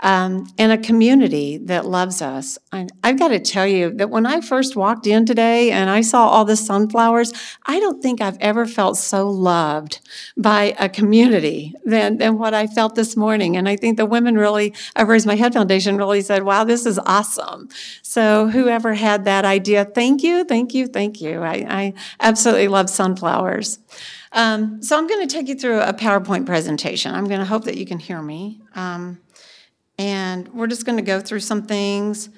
um, and a community that loves us. And I've got to tell you that when I first walked in today and I saw all the sunflowers, I don't think I've ever felt so loved by a community than, than what I felt this morning. And I think the women really, of Raise My Head Foundation, really said, wow, this is awesome. So whoever had that idea, thank you, thank you, thank you. I, I absolutely love sunflowers. Um, so I'm going to take you through a PowerPoint presentation. I'm going to hope that you can hear me. Um, and we're just going to go through some things,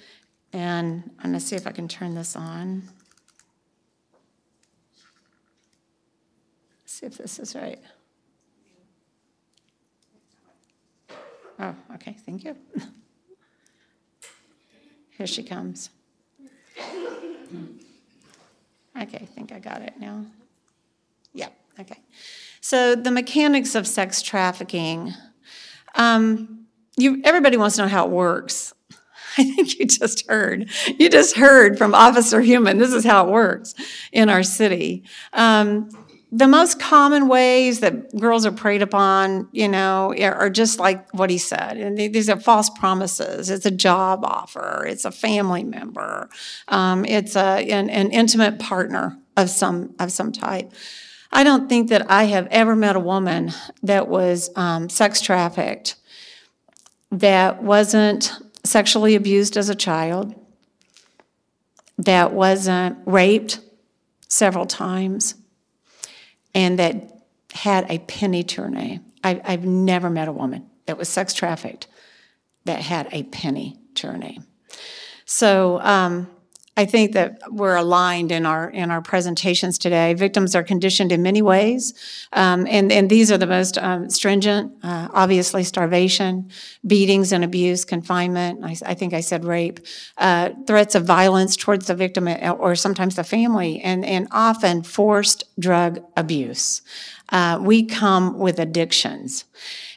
and I'm going to see if I can turn this on. See if this is right. Oh, okay, thank you. Here she comes. Okay, I think I got it now. Yep, okay. So, the mechanics of sex trafficking. Um, you everybody wants to know how it works. I think you just heard. You just heard from Officer Human. This is how it works in our city. Um, the most common ways that girls are preyed upon, you know, are just like what he said. And these are false promises. It's a job offer. It's a family member. Um, it's a, an, an intimate partner of some of some type. I don't think that I have ever met a woman that was um, sex trafficked that wasn't sexually abused as a child, that wasn't raped several times, and that had a penny to her name. I, I've never met a woman that was sex trafficked that had a penny to her name. So, um, I think that we're aligned in our in our presentations today. Victims are conditioned in many ways, um, and and these are the most um, stringent. Uh, obviously, starvation, beatings and abuse, confinement. I, I think I said rape, uh, threats of violence towards the victim uh, or sometimes the family, and and often forced drug abuse. Uh, we come with addictions.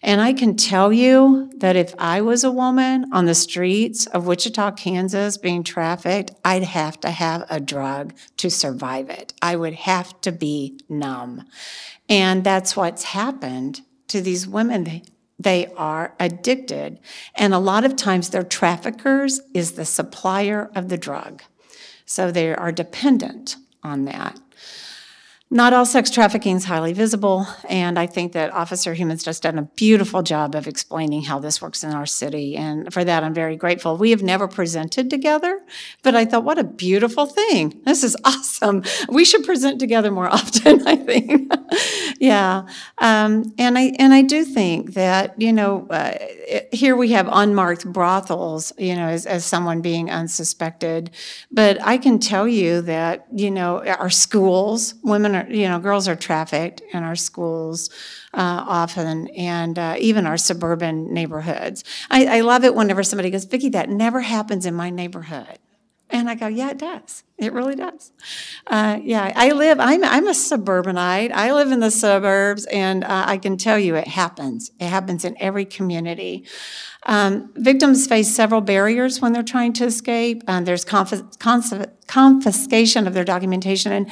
And I can tell you that if I was a woman on the streets of Wichita, Kansas, being trafficked, I'd have to have a drug to survive it. I would have to be numb. And that's what's happened to these women. They, they are addicted. And a lot of times their traffickers is the supplier of the drug. So they are dependent on that. Not all sex trafficking is highly visible, and I think that Officer Human's just done a beautiful job of explaining how this works in our city, and for that I'm very grateful. We have never presented together, but I thought, what a beautiful thing. This is awesome. We should present together more often, I think. yeah, um, and I and I do think that you know uh, here we have unmarked brothels, you know, as, as someone being unsuspected, but I can tell you that you know our schools, women are you know, girls are trafficked in our schools uh, often, and uh, even our suburban neighborhoods. I, I love it whenever somebody goes, Vicki, that never happens in my neighborhood. And I go, yeah, it does. It really does. Uh, yeah, I live, I'm, I'm a suburbanite. I live in the suburbs, and uh, I can tell you it happens. It happens in every community. Um, victims face several barriers when they're trying to escape. Uh, there's confis- confis- confiscation of their documentation. And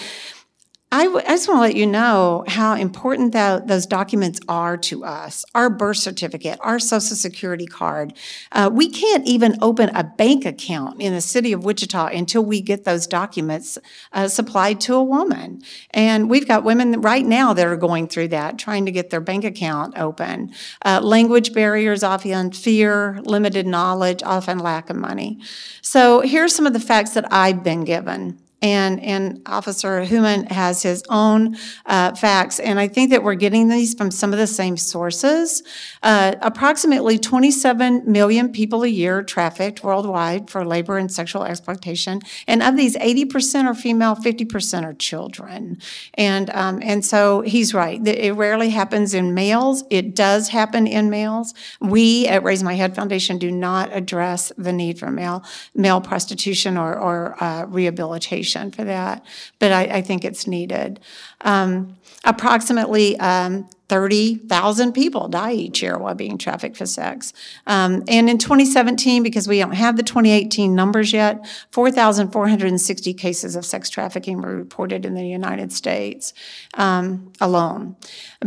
I, w- I just want to let you know how important that, those documents are to us. Our birth certificate, our social security card. Uh, we can't even open a bank account in the city of Wichita until we get those documents uh, supplied to a woman. And we've got women right now that are going through that, trying to get their bank account open. Uh, language barriers, often fear, limited knowledge, often lack of money. So here's some of the facts that I've been given and, and Officer Human has his own uh, facts. And I think that we're getting these from some of the same sources. Uh, approximately 27 million people a year trafficked worldwide for labor and sexual exploitation. And of these, 80% are female, 50% are children. And, um, and so he's right. It rarely happens in males. It does happen in males. We at Raise My Head Foundation do not address the need for male, male prostitution or, or uh, rehabilitation for that, but I, I think it's needed. Um, approximately um, 30,000 people die each year while being trafficked for sex. Um, and in 2017, because we don't have the 2018 numbers yet, 4,460 cases of sex trafficking were reported in the United States um, alone.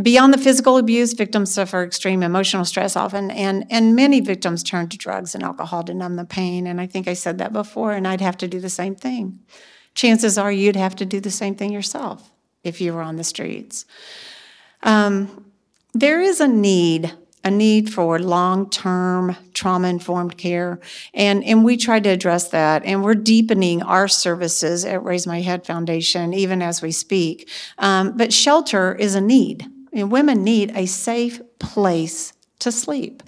Beyond the physical abuse, victims suffer extreme emotional stress often, and, and many victims turn to drugs and alcohol to numb the pain. And I think I said that before, and I'd have to do the same thing chances are you'd have to do the same thing yourself if you were on the streets. Um, there is a need, a need for long term trauma informed care, and, and we try to address that. And we're deepening our services at Raise My Head Foundation even as we speak. Um, but shelter is a need. And women need a safe place to sleep,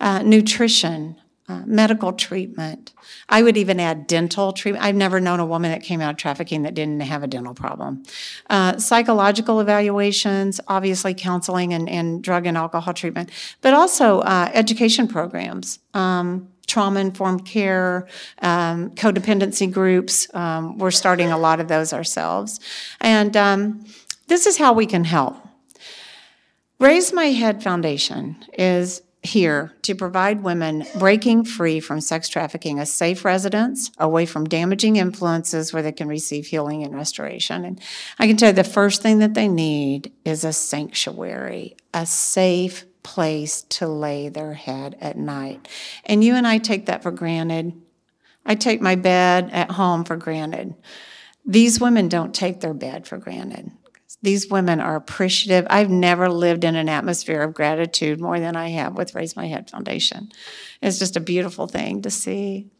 uh, nutrition, uh, medical treatment. I would even add dental treatment. I've never known a woman that came out of trafficking that didn't have a dental problem. Uh, psychological evaluations, obviously counseling and, and, drug and alcohol treatment, but also uh, education programs. Um, trauma informed care, um, codependency groups. Um, we're starting a lot of those ourselves. And um, this is how we can help. Raise My Head Foundation is here to provide women breaking free from sex trafficking a safe residence away from damaging influences where they can receive healing and restoration. And I can tell you the first thing that they need is a sanctuary, a safe place to lay their head at night. And you and I take that for granted. I take my bed at home for granted. These women don't take their bed for granted. These women are appreciative. I've never lived in an atmosphere of gratitude more than I have with Raise My Head Foundation. It's just a beautiful thing to see.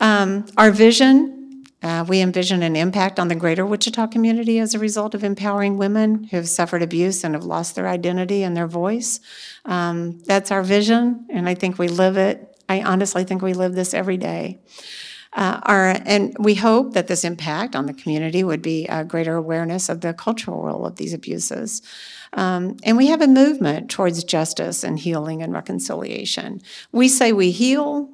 Um, our vision, uh, we envision an impact on the greater Wichita community as a result of empowering women who have suffered abuse and have lost their identity and their voice. Um, that's our vision, and I think we live it. I honestly think we live this every day. Uh, our, and we hope that this impact on the community would be a greater awareness of the cultural role of these abuses. Um, and we have a movement towards justice and healing and reconciliation. We say we heal,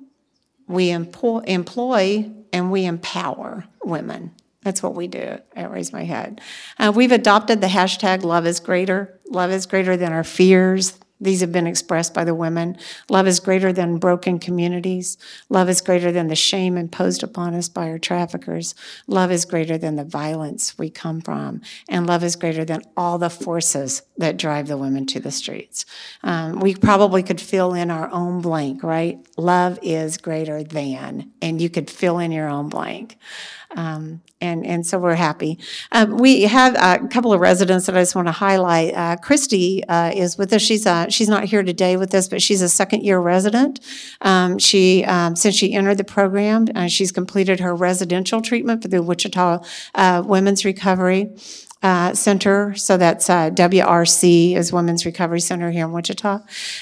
we employ, employ and we empower women. That's what we do I Raise My Head. Uh, we've adopted the hashtag love is greater. Love is greater than our fears, these have been expressed by the women. Love is greater than broken communities. Love is greater than the shame imposed upon us by our traffickers. Love is greater than the violence we come from. And love is greater than all the forces that drive the women to the streets. Um, we probably could fill in our own blank, right? Love is greater than, and you could fill in your own blank. Um, and, and so we're happy. Um, we have a couple of residents that I just want to highlight. Uh, Christy uh, is with us. She's uh, she's not here today with us, but she's a second year resident. Um, she um, since she entered the program, uh, she's completed her residential treatment for the Wichita uh, Women's Recovery. Uh, Center, so that's uh, WRC is Women's Recovery Center here in Wichita.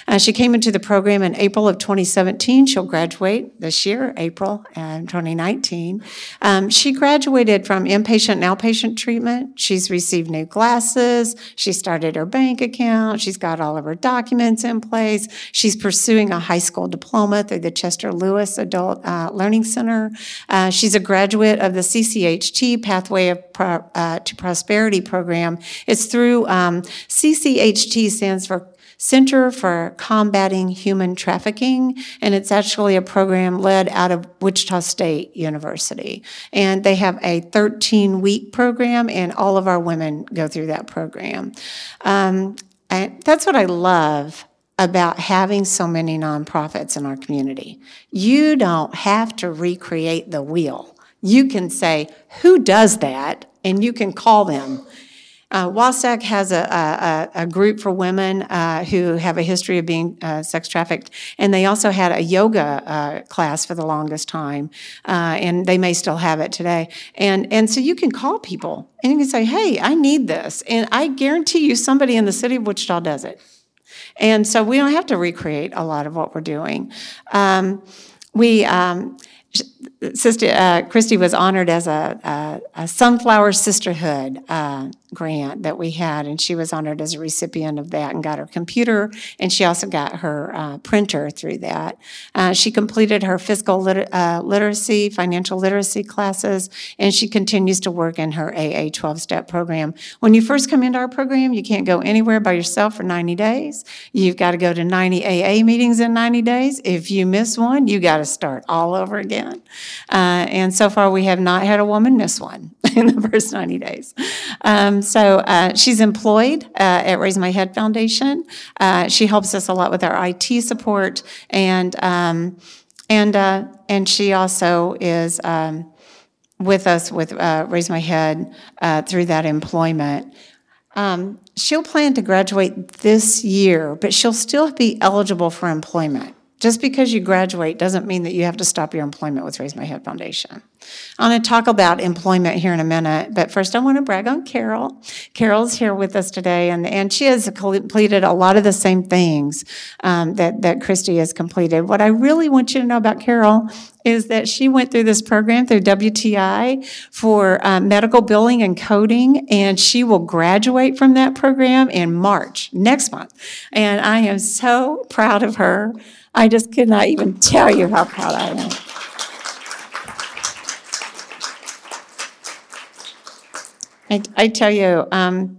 Uh, she came into the program in April of 2017. She'll graduate this year, April and 2019. Um, she graduated from inpatient and outpatient treatment. She's received new glasses. She started her bank account. She's got all of her documents in place. She's pursuing a high school diploma through the Chester Lewis Adult uh, Learning Center. Uh, she's a graduate of the CCHT Pathway of uh, to Prosperity program. It's through um, CCHT stands for Center for Combating Human Trafficking, and it's actually a program led out of Wichita State University. And they have a 13 week program, and all of our women go through that program. Um, that's what I love about having so many nonprofits in our community. You don't have to recreate the wheel. You can say, Who does that? And you can call them uh, WASAC has a, a, a, group for women uh, who have a history of being uh, sex trafficked, and they also had a yoga uh, class for the longest time, uh, and they may still have it today. And and so you can call people and you can say, "Hey, I need this," and I guarantee you somebody in the city of Wichita does it. And so we don't have to recreate a lot of what we're doing. Um, we. Um, Sister uh, Christy was honored as a, a, a Sunflower Sisterhood uh, grant that we had, and she was honored as a recipient of that and got her computer, and she also got her uh, printer through that. Uh, she completed her fiscal lit- uh, literacy, financial literacy classes, and she continues to work in her AA 12 step program. When you first come into our program, you can't go anywhere by yourself for 90 days. You've got to go to 90 AA meetings in 90 days. If you miss one, you got to start all over again. Uh, and so far, we have not had a woman miss one in the first 90 days. Um, so uh, she's employed uh, at Raise My Head Foundation. Uh, she helps us a lot with our IT support, and um, and uh, and she also is. Um, with us with uh, Raise My Head through that employment. Um, she'll plan to graduate this year, but she'll still be eligible for employment. Just because you graduate doesn't mean that you have to stop your employment with Raise My Head Foundation. I'm going to talk about employment here in a minute, but first I want to brag on Carol. Carol's here with us today, and, and she has completed a lot of the same things um, that, that Christy has completed. What I really want you to know about Carol is that she went through this program through WTI for uh, medical billing and coding, and she will graduate from that program in March, next month. And I am so proud of her. I just could not even tell you how proud I am. I, I tell you, um,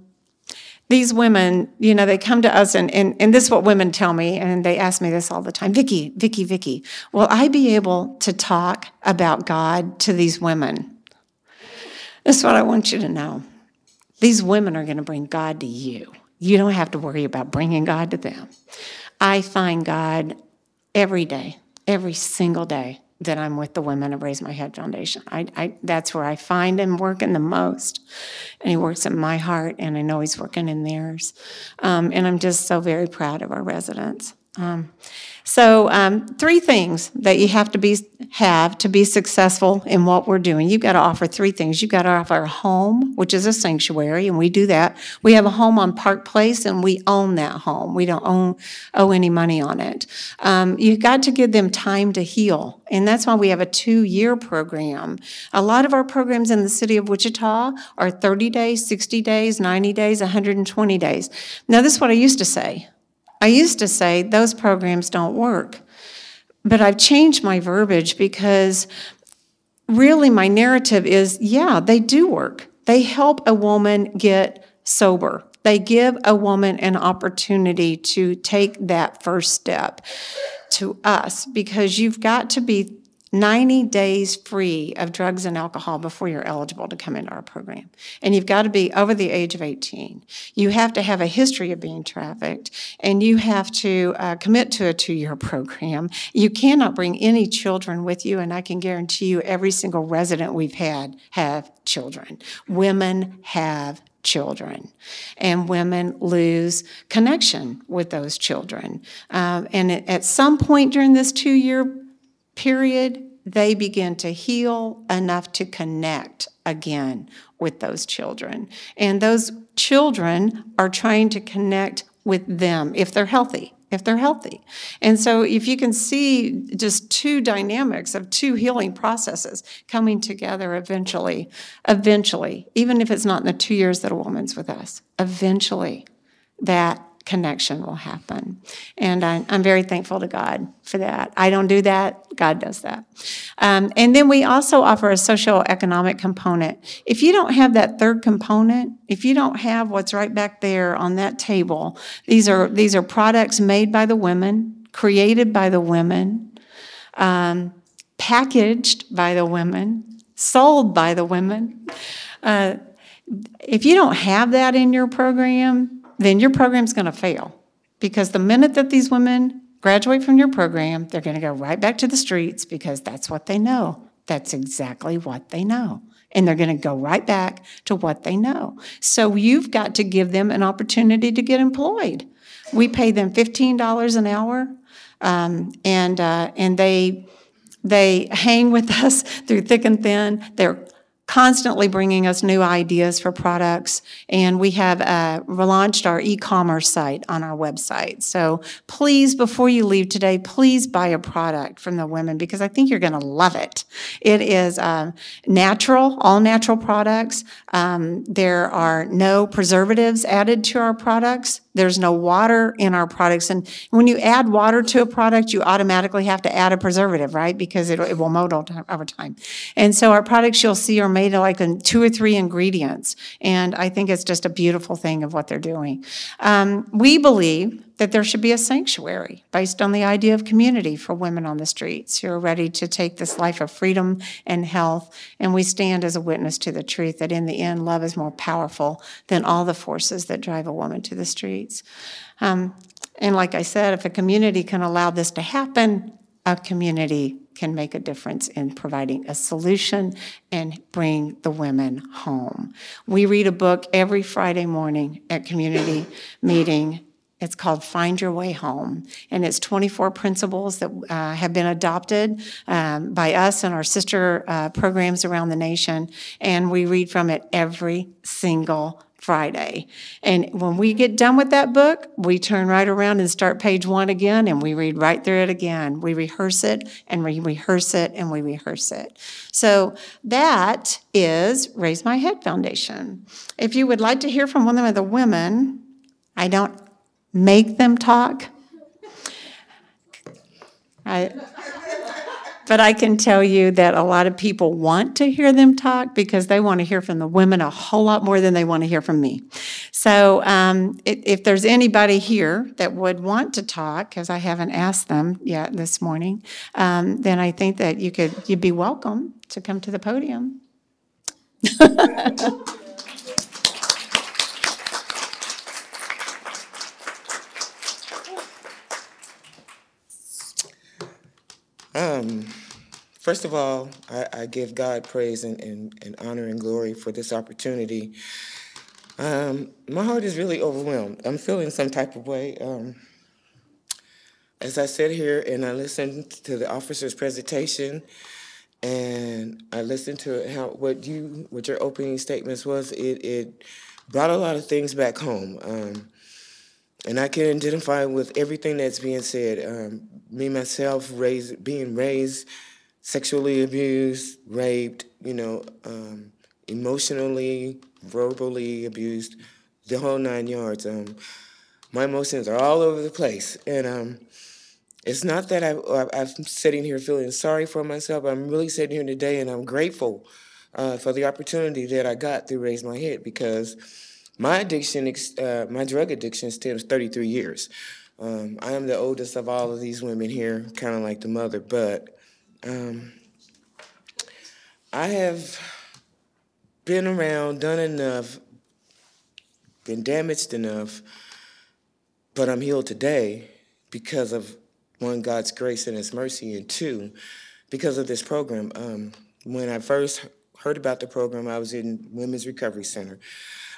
these women, you know, they come to us, and, and, and this is what women tell me, and they ask me this all the time Vicki, Vicki, Vicki, will I be able to talk about God to these women? That's what I want you to know. These women are going to bring God to you. You don't have to worry about bringing God to them. I find God every day, every single day that I'm with the women of Raise My Head Foundation. I, I, that's where I find him working the most. And he works in my heart, and I know he's working in theirs. Um, and I'm just so very proud of our residents. Um, so, um, three things that you have to be have to be successful in what we're doing. You've got to offer three things. You've got to offer a home, which is a sanctuary, and we do that. We have a home on Park Place, and we own that home. We don't own owe any money on it. Um, you've got to give them time to heal, and that's why we have a two-year program. A lot of our programs in the city of Wichita are 30 days, 60 days, 90 days, 120 days. Now, this is what I used to say. I used to say those programs don't work, but I've changed my verbiage because really my narrative is yeah, they do work. They help a woman get sober. They give a woman an opportunity to take that first step to us because you've got to be 90 days free of drugs and alcohol before you're eligible to come into our program. And you've got to be over the age of 18. You have to have a history of being trafficked, and you have to uh, commit to a two year program. You cannot bring any children with you, and I can guarantee you every single resident we've had have children. Women have children, and women lose connection with those children. Um, and at some point during this two year period, they begin to heal enough to connect again with those children. And those children are trying to connect with them if they're healthy if they're healthy. And so if you can see just two dynamics of two healing processes coming together eventually, eventually, even if it's not in the two years that a woman's with us, eventually that connection will happen. And I, am very thankful to God for that. I don't do that, God does that. Um, and then we also offer a socio-economic component. If you don't have that third component, if you don't have what's right back there on that table, these are, these are products made by the women, created by the women, um, packaged by the women, sold by the women. Uh, if you don't have that in your program, then your program's going to fail. Because the minute that these women graduate from your program, they're going to go right back to the streets because that's what they know. That's exactly what they know. And they're going to go right back to what they know. So you've got to give them an opportunity to get employed. We pay them $15 an hour, um, and, uh, and they, they hang with us through thick and thin. They're constantly bringing us new ideas for products. And we have uh, relaunched our e-commerce site on our website. So please, before you leave today, please buy a product from the women because I think you're going to love it. It is uh, natural, all natural products. Um, there are no preservatives added to our products. There's no water in our products. And when you add water to a product, you automatically have to add a preservative, right? Because it, it will mold over time. And so our products you'll see are made of like two or three ingredients. And I think it's just a beautiful thing of what they're doing. Um, we believe that there should be a sanctuary based on the idea of community for women on the streets who are ready to take this life of freedom and health. And we stand as a witness to the truth that in the end, love is more powerful than all the forces that drive a woman to the streets. Um, and like I said, if a community can allow this to happen, a community can make a difference in providing a solution and bring the women home. We read a book every Friday morning at community meeting. It's called Find Your Way Home, and it's 24 principles that uh, have been adopted um, by us and our sister uh, programs around the nation, and we read from it every single Friday. And when we get done with that book, we turn right around and start page one again, and we read right through it again. We rehearse it, and we rehearse it, and we rehearse it. So that is Raise My Head Foundation. If you would like to hear from one of the women, I don't make them talk. I, but I can tell you that a lot of people want to hear them talk because they want to hear from the women a whole lot more than they want to hear from me. So um, if, if there's anybody here that would want to talk, because I haven't asked them yet this morning, um, then I think that you could you'd be welcome to come to the podium. Um, first of all, I, I give God praise and, and, and, honor and glory for this opportunity. Um, my heart is really overwhelmed. I'm feeling some type of way. Um, as I sit here and I listened to the officer's presentation, and I listened to how what you what your opening statements was, it it brought a lot of things back home. Um, and I can identify with everything that's being said. Um, me myself, raised, being raised, sexually abused, raped, you know, um, emotionally, verbally abused, the whole nine yards. Um, my emotions are all over the place, and um, it's not that I, am sitting here feeling sorry for myself. I'm really sitting here today, and I'm grateful uh, for the opportunity that I got to raise my head because my addiction, uh, my drug addiction stems 33 years. Um, I am the oldest of all of these women here, kind of like the mother, but um, I have been around, done enough, been damaged enough, but I'm healed today because of one, God's grace and His mercy, and two, because of this program. Um, when I first heard about the program, I was in Women's Recovery Center.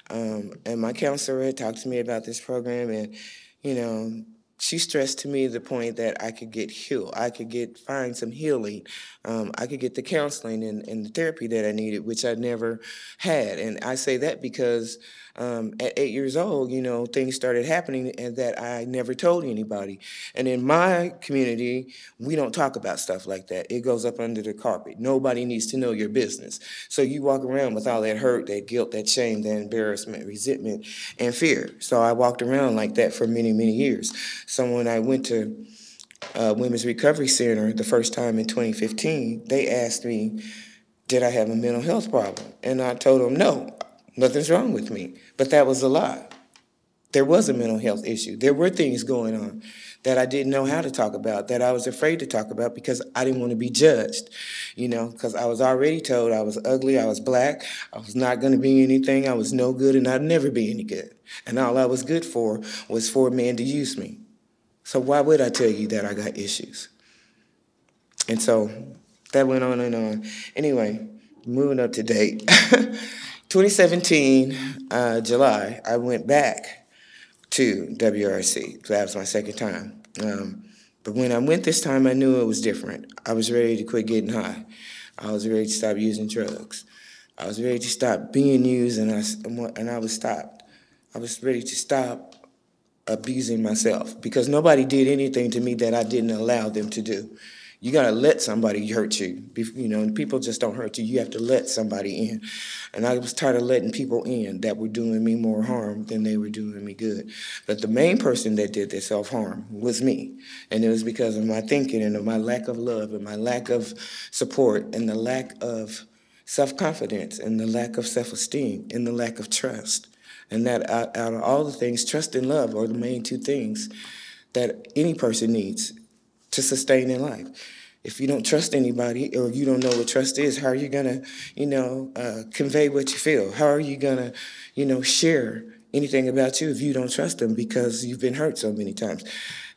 Um, and my counselor had talked to me about this program, and you know, she stressed to me the point that I could get healed. I could get find some healing. Um, I could get the counseling and, and the therapy that I needed, which I never had. And I say that because um, at eight years old, you know, things started happening and that I never told anybody. And in my community, we don't talk about stuff like that. It goes up under the carpet. Nobody needs to know your business. So you walk around with all that hurt, that guilt, that shame, that embarrassment, resentment, and fear. So I walked around like that for many, many years. So when I went to uh, Women's Recovery Center the first time in 2015, they asked me, did I have a mental health problem? And I told them, no, Nothing's wrong with me. But that was a lie. There was a mental health issue. There were things going on that I didn't know how to talk about, that I was afraid to talk about because I didn't want to be judged, you know, because I was already told I was ugly, I was black, I was not going to be anything, I was no good, and I'd never be any good. And all I was good for was for a man to use me. So why would I tell you that I got issues? And so that went on and on. Anyway, moving up to date. 2017, uh, July, I went back to WRC. That was my second time. Um, but when I went this time, I knew it was different. I was ready to quit getting high. I was ready to stop using drugs. I was ready to stop being used, and I, and I was stopped. I was ready to stop abusing myself because nobody did anything to me that I didn't allow them to do you got to let somebody hurt you. You know, and people just don't hurt you. You have to let somebody in. And I was tired of letting people in that were doing me more harm than they were doing me good. But the main person that did the self harm was me. And it was because of my thinking and of my lack of love and my lack of support and the lack of self confidence and the lack of self esteem and the lack of trust. And that out, out of all the things, trust and love are the main two things that any person needs to sustain in life. If you don't trust anybody or you don't know what trust is, how are you gonna, you know, uh, convey what you feel? How are you gonna, you know, share anything about you if you don't trust them because you've been hurt so many times?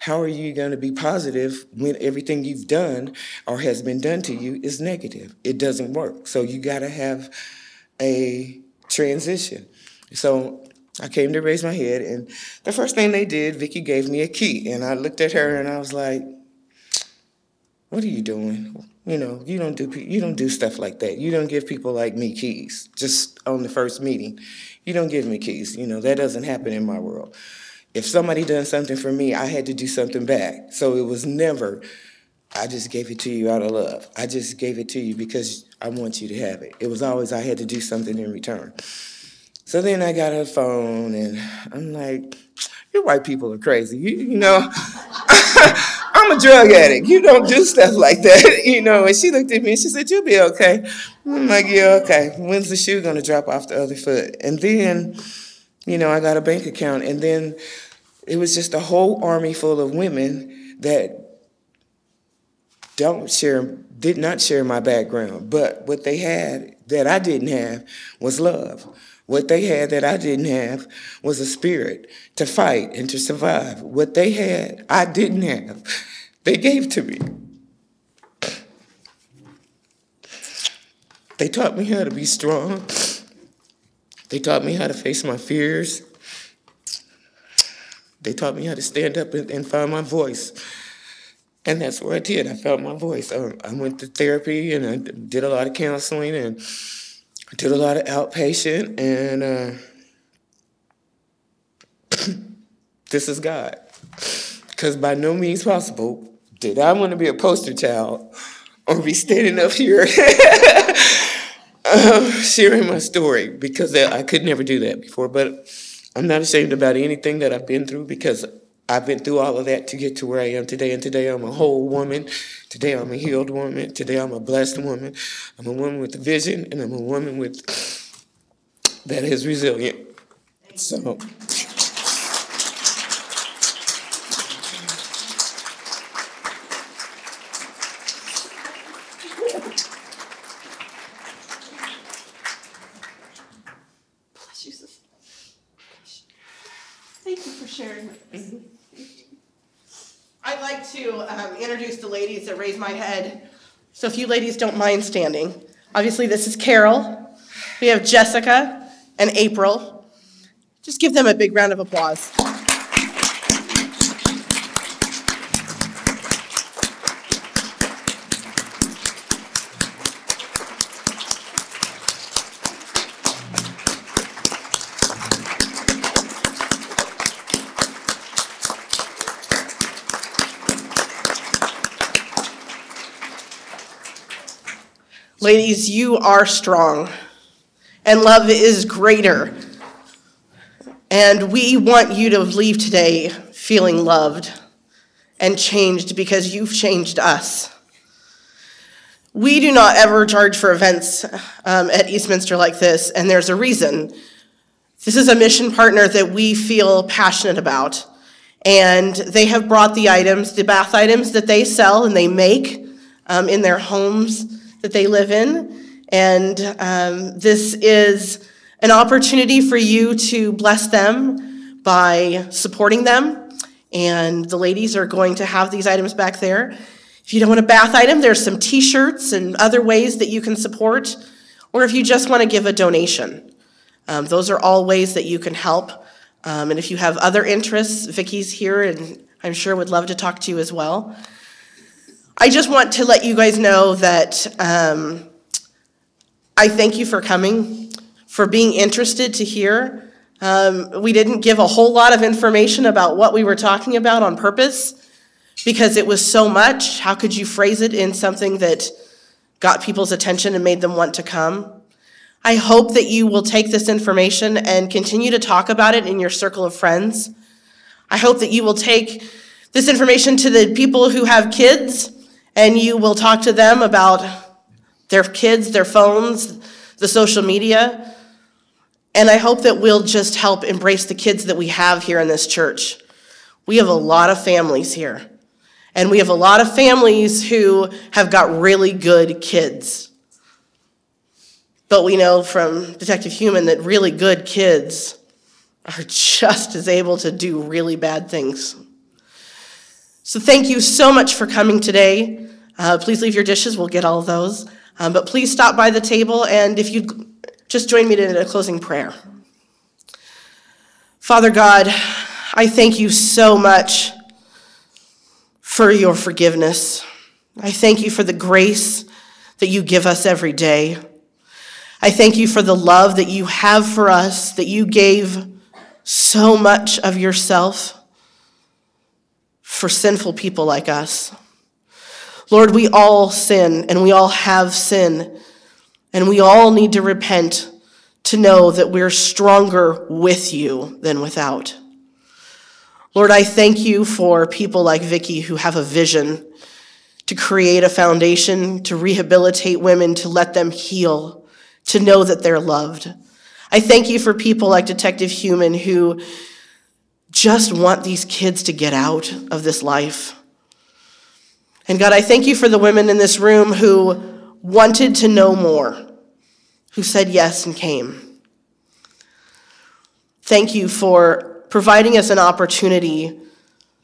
How are you going to be positive when everything you've done or has been done to you is negative? It doesn't work. So you got to have a transition. So I came to raise my head, and the first thing they did, Vicky gave me a key, and I looked at her and I was like, what are you doing? You know, you don't do you don't do stuff like that. You don't give people like me keys just on the first meeting. You don't give me keys. You know that doesn't happen in my world. If somebody done something for me, I had to do something back. So it was never. I just gave it to you out of love. I just gave it to you because I want you to have it. It was always I had to do something in return. So then I got a phone and I'm like, you white people are crazy. You, you know, I'm a drug addict. You don't do stuff like that, you know. And she looked at me and she said, You'll be okay. I'm like, Yeah, okay. When's the shoe gonna drop off the other foot? And then, you know, I got a bank account. And then it was just a whole army full of women that don't share, did not share my background. But what they had that I didn't have was love. What they had that I didn't have was a spirit to fight and to survive. What they had, I didn't have. They gave to me. They taught me how to be strong. They taught me how to face my fears. They taught me how to stand up and, and find my voice. And that's what I did. I found my voice. I, I went to therapy and I did a lot of counseling and I did a lot of outpatient. And uh, this is God. Because by no means possible did I want to be a poster child or be standing up here uh, sharing my story because I could never do that before. But I'm not ashamed about anything that I've been through because I've been through all of that to get to where I am today. And today I'm a whole woman. Today I'm a healed woman. Today I'm a blessed woman. I'm a woman with a vision and I'm a woman with that is resilient. So introduce the ladies that raised my head. So if you ladies don't mind standing. Obviously, this is Carol. We have Jessica and April. Just give them a big round of applause. Ladies, you are strong, and love is greater. And we want you to leave today feeling loved and changed because you've changed us. We do not ever charge for events um, at Eastminster like this, and there's a reason. This is a mission partner that we feel passionate about. And they have brought the items, the bath items that they sell and they make um, in their homes that they live in. And um, this is an opportunity for you to bless them by supporting them. And the ladies are going to have these items back there. If you don't want a bath item, there's some t shirts and other ways that you can support. Or if you just want to give a donation, um, those are all ways that you can help. Um, and if you have other interests, Vicky's here and I'm sure would love to talk to you as well. I just want to let you guys know that um, I thank you for coming, for being interested to hear. Um, we didn't give a whole lot of information about what we were talking about on purpose because it was so much. How could you phrase it in something that got people's attention and made them want to come? I hope that you will take this information and continue to talk about it in your circle of friends. I hope that you will take this information to the people who have kids and you will talk to them about their kids, their phones, the social media. And I hope that we'll just help embrace the kids that we have here in this church. We have a lot of families here. And we have a lot of families who have got really good kids. But we know from Detective Human that really good kids are just as able to do really bad things. So thank you so much for coming today. Uh, please leave your dishes, we'll get all of those. Um, but please stop by the table, and if you just join me in a closing prayer. Father God, I thank you so much for your forgiveness. I thank you for the grace that you give us every day. I thank you for the love that you have for us, that you gave so much of yourself for sinful people like us. Lord, we all sin and we all have sin, and we all need to repent to know that we're stronger with you than without. Lord, I thank you for people like Vicky who have a vision to create a foundation, to rehabilitate women, to let them heal, to know that they're loved. I thank you for people like Detective Human who just want these kids to get out of this life. And God, I thank you for the women in this room who wanted to know more, who said yes and came. Thank you for providing us an opportunity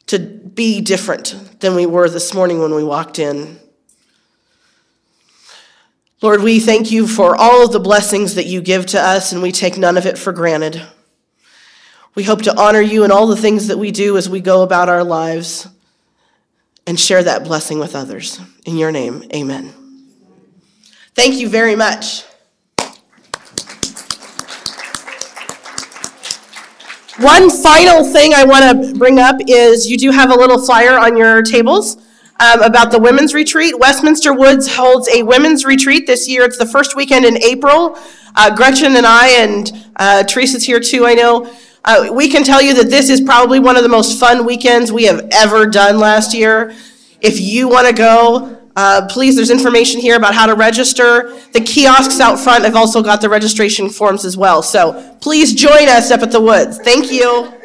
to be different than we were this morning when we walked in. Lord, we thank you for all of the blessings that you give to us, and we take none of it for granted. We hope to honor you in all the things that we do as we go about our lives and share that blessing with others. In your name, amen. Thank you very much. One final thing I want to bring up is you do have a little flyer on your tables um, about the women's retreat. Westminster Woods holds a women's retreat this year. It's the first weekend in April. Uh, Gretchen and I, and uh, Teresa's here too, I know. Uh, we can tell you that this is probably one of the most fun weekends we have ever done last year. If you want to go, uh, please, there's information here about how to register. The kiosks out front have also got the registration forms as well. So please join us up at the woods. Thank you.